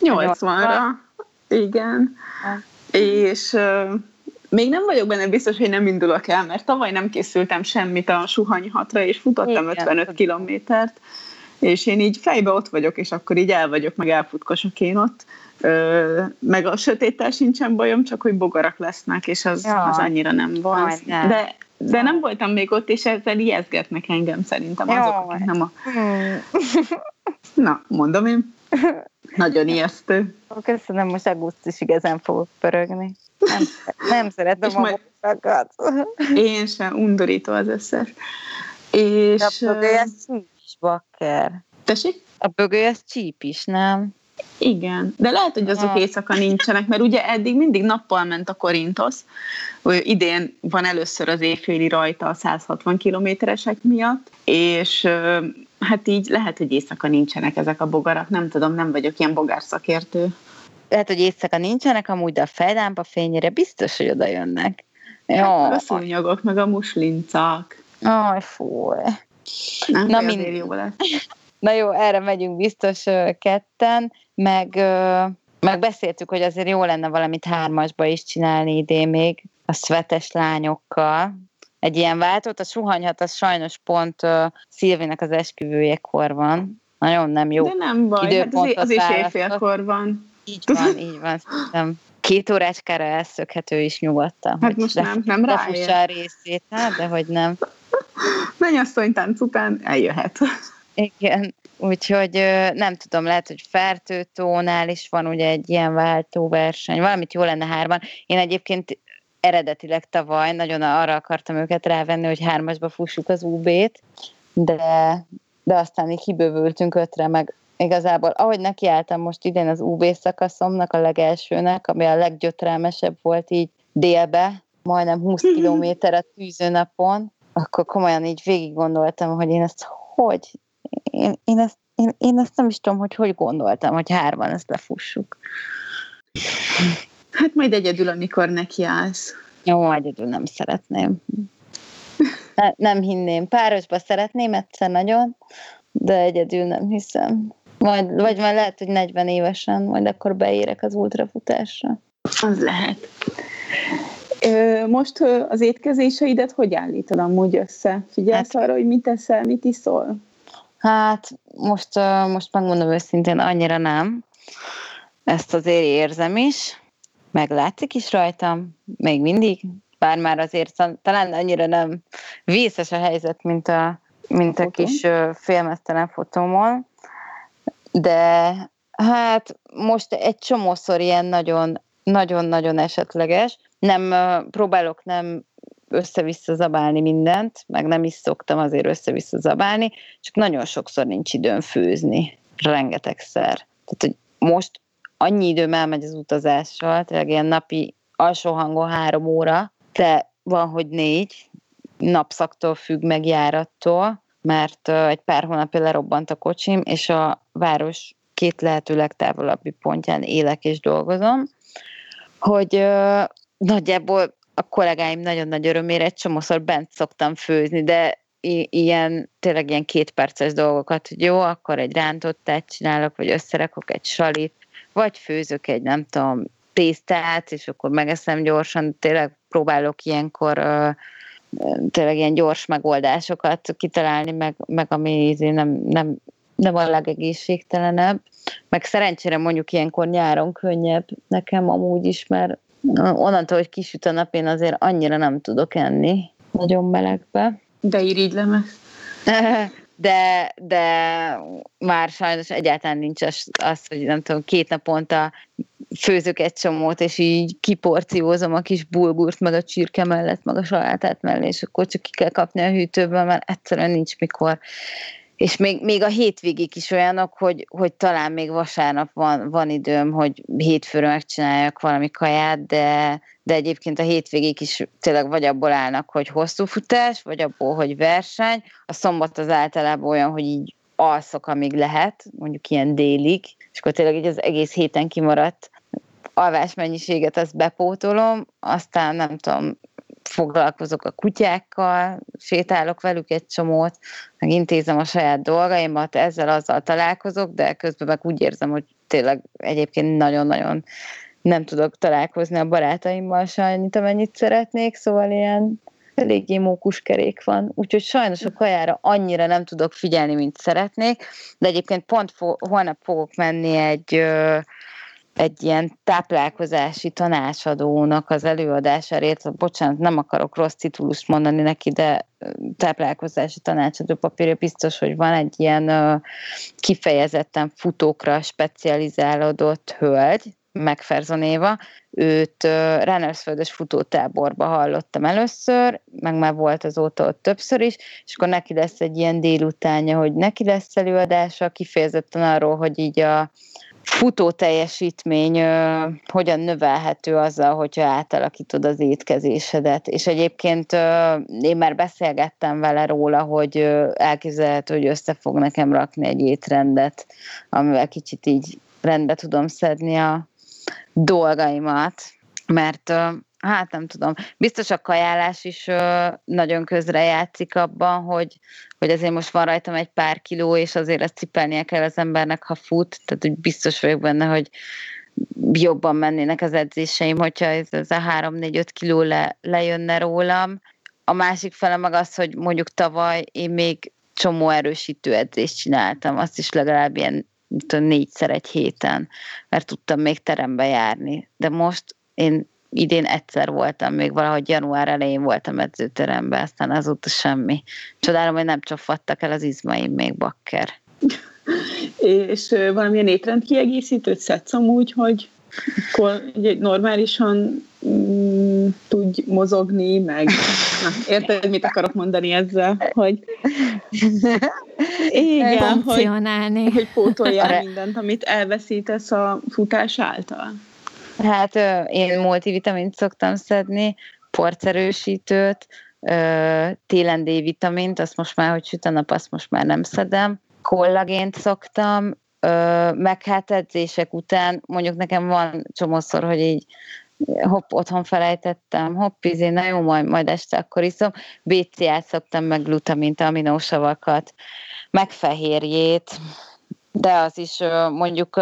80-ra. Igen. Ha. És még nem vagyok benne biztos, hogy nem indulok el, mert tavaly nem készültem semmit a suhanyhatra, és futottam Igen. 55 kilométert, és én így fejbe ott vagyok, és akkor így el vagyok, meg elfutkosok én ott. Ö, meg a sötéttel sincsen bajom, csak hogy bogarak lesznek, és az, ja. az annyira nem van. De de nem voltam még ott, és ezzel ijeszgetnek engem szerintem azok, Jó, akik nem a... Hmm. Na, mondom én. Nagyon ijesztő. Köszönöm, most augusztusig ezen fogok pörögni. Nem, nem szeretem és a munkákat. Én sem, undorító az összes. És... De a bögöly az csíp is, bakker. Tessék? A bögöly az csíp is, nem? Igen, de lehet, hogy azok éjszaka nincsenek, mert ugye eddig mindig nappal ment a Korintosz. Idén van először az éjféli rajta a 160 kilométeresek miatt, és hát így lehet, hogy éjszaka nincsenek ezek a bogarak, nem tudom, nem vagyok ilyen bogárszakértő. Lehet, hogy éjszaka nincsenek, amúgy de a fejlámpa fényére biztos, hogy oda jönnek. Hát a szúnyogok, meg a muslincak. Aj, fúj. Nem, Na, mind... jó lesz. Na jó, erre megyünk biztos ketten, meg, meg beszéltük, hogy azért jó lenne valamit hármasba is csinálni idén még, a szvetes lányokkal. Egy ilyen váltót, a suhanyhat az sajnos pont uh, Szilvinek az esküvőjekor van. Nagyon nem jó De nem baj, hát az, az is éjfélkor van. Így van, így van. Nem. Két órácskára elszökhető is nyugodtan. Hát most nem, nem ráér. a részét, hát, de hogy nem. Mennyasszonytánc után eljöhet. Igen, úgyhogy nem tudom, lehet, hogy Fertőtónál is van ugye egy ilyen váltóverseny, valamit jó lenne hárman. Én egyébként eredetileg tavaly nagyon arra akartam őket rávenni, hogy hármasba fussuk az UB-t, de, de aztán így kibővültünk ötre, meg igazából, ahogy nekiálltam most idén az UB szakaszomnak, a legelsőnek, ami a leggyötrelmesebb volt így délbe, majdnem 20 kilométer a tűzőnapon, akkor komolyan így végig gondoltam, hogy én ezt hogy én, én, ezt, én, én ezt nem is tudom, hogy hogy gondoltam, hogy hárman ezt lefussuk. Hát majd egyedül, amikor nekiállsz. Jó, egyedül nem szeretném. Ne, nem hinném. Párosba szeretném egyszer nagyon, de egyedül nem hiszem. Majd, vagy majd lehet, hogy 40 évesen, majd akkor beérek az ultrafutásra. Az lehet. Most az étkezéseidet hogy állítod amúgy össze? Figyelsz hát, arra, hogy mit teszel, mit iszol? Hát most, most megmondom őszintén, annyira nem. Ezt azért érzem is. Meglátszik is rajtam, még mindig, bár már azért talán annyira nem vészes a helyzet, mint a, mint a kis félmeztelen fotómon, de hát most egy csomószor ilyen nagyon nagyon-nagyon esetleges. Nem próbálok nem össze-vissza zabálni mindent, meg nem is szoktam azért össze-vissza zabálni, csak nagyon sokszor nincs időm főzni. Rengetegszer. Tehát, hogy most annyi időm elmegy az utazással, tényleg ilyen napi alsó hangon három óra, de van, hogy négy, napszaktól függ meg járattól, mert egy pár hónapja lerobbant a kocsim, és a város két lehető legtávolabbi pontján élek és dolgozom, hogy nagyjából a kollégáim nagyon nagy örömére egy csomószor bent szoktam főzni, de ilyen, tényleg ilyen kétperces dolgokat, hogy jó, akkor egy rántottát csinálok, vagy összerakok egy salit, vagy főzök egy, nem tudom, tésztát, és akkor megeszem gyorsan, tényleg próbálok ilyenkor uh, tényleg ilyen gyors megoldásokat kitalálni, meg, meg ami izé nem, nem, nem a legegészségtelenebb. Meg szerencsére mondjuk ilyenkor nyáron könnyebb nekem amúgy is, mert onnantól, hogy kisüt a nap, én azért annyira nem tudok enni nagyon melegbe. De irigylem. De, de már sajnos egyáltalán nincs az, az, hogy nem tudom, két naponta főzök egy csomót, és így kiporciózom a kis bulgurt, meg a csirke mellett, meg a salátát mellé, és akkor csak ki kell kapni a hűtőből, mert egyszerűen nincs mikor és még, még a hétvégék is olyanok, hogy, hogy talán még vasárnap van, van időm, hogy hétfőre megcsináljak valami kaját, de, de egyébként a hétvégék is tényleg vagy abból állnak, hogy hosszú futás, vagy abból, hogy verseny. A szombat az általában olyan, hogy így alszok, amíg lehet, mondjuk ilyen délig, és akkor tényleg így az egész héten kimaradt alvásmennyiséget azt bepótolom, aztán nem tudom, foglalkozok a kutyákkal, sétálok velük egy csomót, meg intézem a saját dolgaimat, ezzel azzal találkozok, de közben meg úgy érzem, hogy tényleg egyébként nagyon-nagyon nem tudok találkozni a barátaimmal se annyit, amennyit szeretnék, szóval ilyen eléggé mókuskerék van, úgyhogy sajnos a kajára annyira nem tudok figyelni, mint szeretnék, de egyébként pont fo- holnap fogok menni egy ö, egy ilyen táplálkozási tanácsadónak az előadásáért, bocsánat, nem akarok rossz titulust mondani neki, de táplálkozási tanácsadó papírja biztos, hogy van egy ilyen kifejezetten futókra specializálódott hölgy, Megferzon Éva, őt Rennersföldes futótáborba hallottam először, meg már volt azóta ott többször is, és akkor neki lesz egy ilyen délutánja, hogy neki lesz előadása, kifejezetten arról, hogy így a, futó teljesítmény ö, hogyan növelhető azzal, hogyha átalakítod az étkezésedet. És egyébként én már beszélgettem vele róla, hogy ö, elképzelhető, hogy össze fog nekem rakni egy étrendet, amivel kicsit így rendbe tudom szedni a dolgaimat, mert hát nem tudom, biztos a kajálás is ö, nagyon közrejátszik abban, hogy, hogy azért most van rajtam egy pár kiló, és azért ezt cipelnie kell az embernek, ha fut, tehát hogy biztos vagyok benne, hogy jobban mennének az edzéseim, hogyha ez, ez a 3-4-5 kiló le, lejönne rólam. A másik fele meg az, hogy mondjuk tavaly én még csomó erősítő edzést csináltam, azt is legalább ilyen tudom, négyszer egy héten, mert tudtam még terembe járni. De most én idén egyszer voltam, még valahogy január elején voltam edzőteremben, aztán azóta semmi. Csodálom, hogy nem csaphattak el az izmaim még bakker. És valamilyen étrend kiegészítőt szedsz amúgy, hogy akkor normálisan mm, tudj mozogni, meg na, érted, mit akarok mondani ezzel, hogy igen, hogy, hogy pótoljál mindent, amit elveszítesz a futás által. Hát én multivitamint szoktam szedni, porcerősítőt, télen D-vitamint, azt most már, hogy süt a nap, azt most már nem szedem. Kollagént szoktam, meg hát edzések után, mondjuk nekem van csomószor, hogy így hopp, otthon felejtettem, hopp, izé, na jó, majd, majd este akkor iszom. BCA-t szoktam, meg glutamint, aminósavakat, meg fehérjét, de az is mondjuk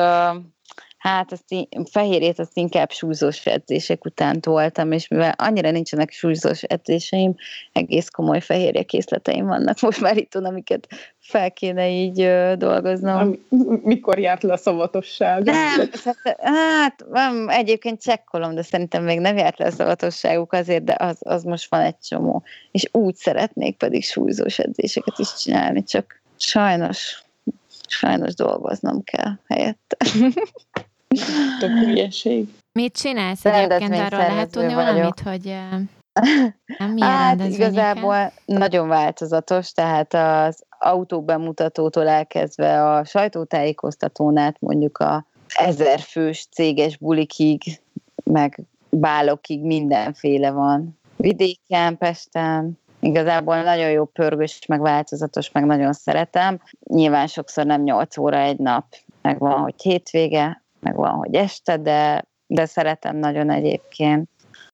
Hát azt í- fehérjét azt inkább súlyzós edzések után toltam, és mivel annyira nincsenek súlyzós edzéseim, egész komoly fehérje készleteim vannak most már itt, amiket fel kéne így ö, dolgoznom. Am, mikor járt le a szavatosság? Nem, hát nem, egyébként csekkolom, de szerintem még nem járt le a szavatosságuk azért, de az, az most van egy csomó. És úgy szeretnék pedig súlyzós edzéseket is csinálni, csak sajnos sajnos dolgoznom kell helyette. Tök hülyeség. Mit csinálsz egyébként? Arról lehet tudni vagyok. valamit, hogy nem milyen Hát igazából nagyon változatos, tehát az autó bemutatótól elkezdve a sajtótájékoztatón mondjuk a ezer fős céges bulikig, meg bálokig mindenféle van. Vidéken, Pesten, igazából nagyon jó pörgős, meg változatos, meg nagyon szeretem. Nyilván sokszor nem 8 óra egy nap, meg van, hogy hétvége, meg van, hogy este, de, de szeretem nagyon egyébként.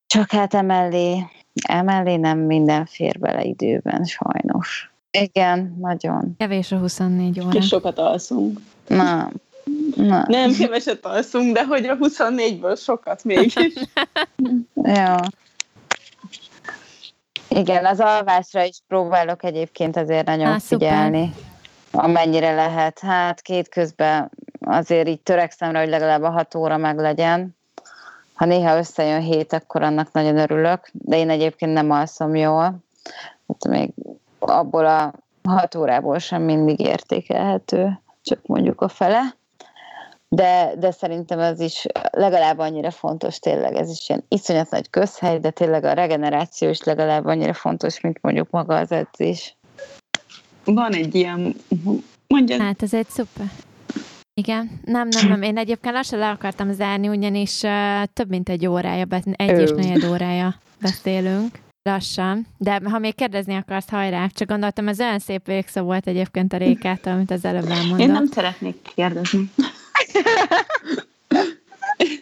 Csak hát emellé, emellé nem minden fér bele időben, sajnos. Igen, nagyon. Kevés a 24 óra. És sokat alszunk. Nem. Nem. Nem, keveset alszunk, de hogy a 24-ből sokat mégis. ja. Igen, az alvásra is próbálok egyébként azért nagyon Há, figyelni. Szuper. Amennyire lehet. Hát két közben azért így törekszem rá, hogy legalább a hat óra meg legyen. Ha néha összejön hét, akkor annak nagyon örülök, de én egyébként nem alszom jól. Hát még abból a hat órából sem mindig értékelhető, csak mondjuk a fele. De, de szerintem ez is legalább annyira fontos tényleg, ez is ilyen iszonyat nagy közhely, de tényleg a regeneráció is legalább annyira fontos, mint mondjuk maga az edzés. Van egy ilyen, mondja. Hát ez egy szuper. Igen, nem, nem, nem. Én egyébként lassan le akartam zárni, ugyanis uh, több mint egy órája, egy és negyed órája beszélünk. Lassan. De ha még kérdezni akarsz, hajrá. Csak gondoltam, ez olyan szép végszó volt egyébként a Rékától, amit az előbb elmondott. Én nem szeretnék kérdezni.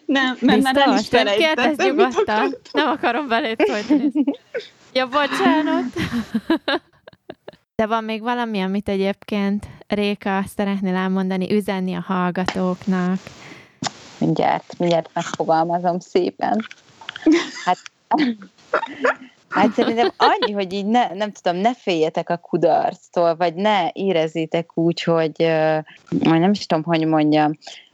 nem, mert már nem is Kérdezz nyugodtan. Nem akarom belét szólni. Ja, bocsánat. De van még valami, amit egyébként Réka szeretnél elmondani, üzenni a hallgatóknak? Mindjárt, mindjárt megfogalmazom szépen. Hát, hát szerintem annyi, hogy így ne, nem tudom, ne féljetek a kudarctól, vagy ne érezzétek úgy, hogy majd nem is tudom, hogy mondjam,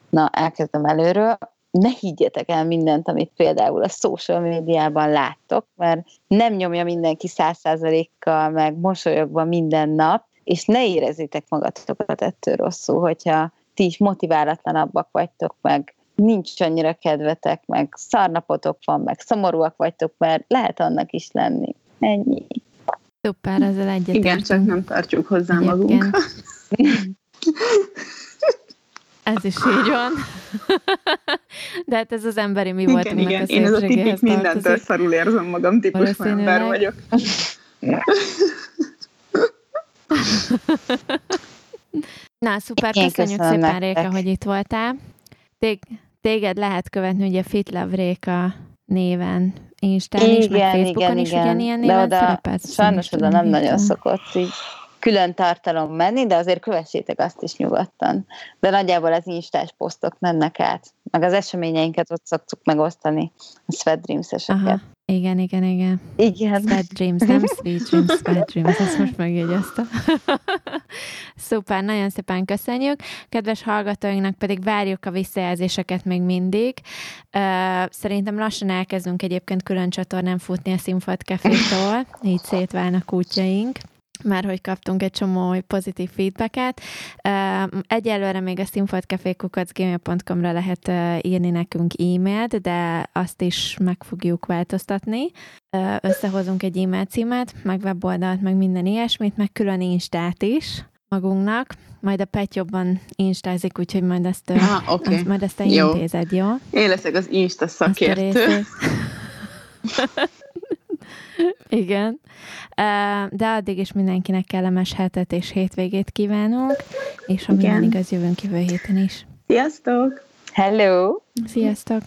na, elkezdem előről, ne higgyetek el mindent, amit például a social médiában láttok, mert nem nyomja mindenki száz százalékkal, meg mosolyogva minden nap, és ne érezzétek magatokat ettől rosszul, hogyha ti is motiválatlanabbak vagytok, meg nincs annyira kedvetek, meg szarnapotok van, meg szomorúak vagytok, mert lehet annak is lenni. Ennyi. Szuper, ezzel egyetértünk. Igen, csak nem tartjuk hozzá magunk. Ez is így van. De hát ez az emberi mi volt. Igen, igen. Én ez a tipik mindentől szarul érzem magam típus ember vagyok. Na, szuper, Én köszönjük szépen, nektek. Réka, hogy itt voltál. Tég, téged lehet követni ugye Fitlove Réka néven Instán igen, is, meg Facebookon igen, is igen. ugyanilyen néven de oda, Sajnos oda nem nagyon szokott így külön tartalom menni, de azért kövessétek azt is nyugodtan. De nagyjából az instás posztok mennek át, meg az eseményeinket ott szoktuk megosztani, a Sweat Dreams-eseket. Igen, igen, igen. Igen. Sweat Dreams, nem Sweet Dreams, Sweat Dreams, ezt most megjegyeztem. Szuper, nagyon szépen köszönjük. Kedves hallgatóinknak pedig várjuk a visszajelzéseket még mindig. Szerintem lassan elkezdünk egyébként külön csatornán futni a Színfad Café-tól, így szétválnak útjaink már hogy kaptunk egy csomó pozitív feedbacket. Egyelőre még a színfoltcafékukacgmail.com-ra lehet írni nekünk e-mailt, de azt is meg fogjuk változtatni. Összehozunk egy e-mail címet, meg weboldalt, meg minden ilyesmit, meg külön instát is magunknak. Majd a Pet jobban instázik, úgyhogy majd ezt, ah, okay. azt, majd ezt te jó. intézed, jó? Én leszek az insta szakértő. Igen. De addig is mindenkinek kellemes hetet és hétvégét kívánunk, és ha minden igaz, jövünk jövő héten is. Sziasztok! Hello! Sziasztok!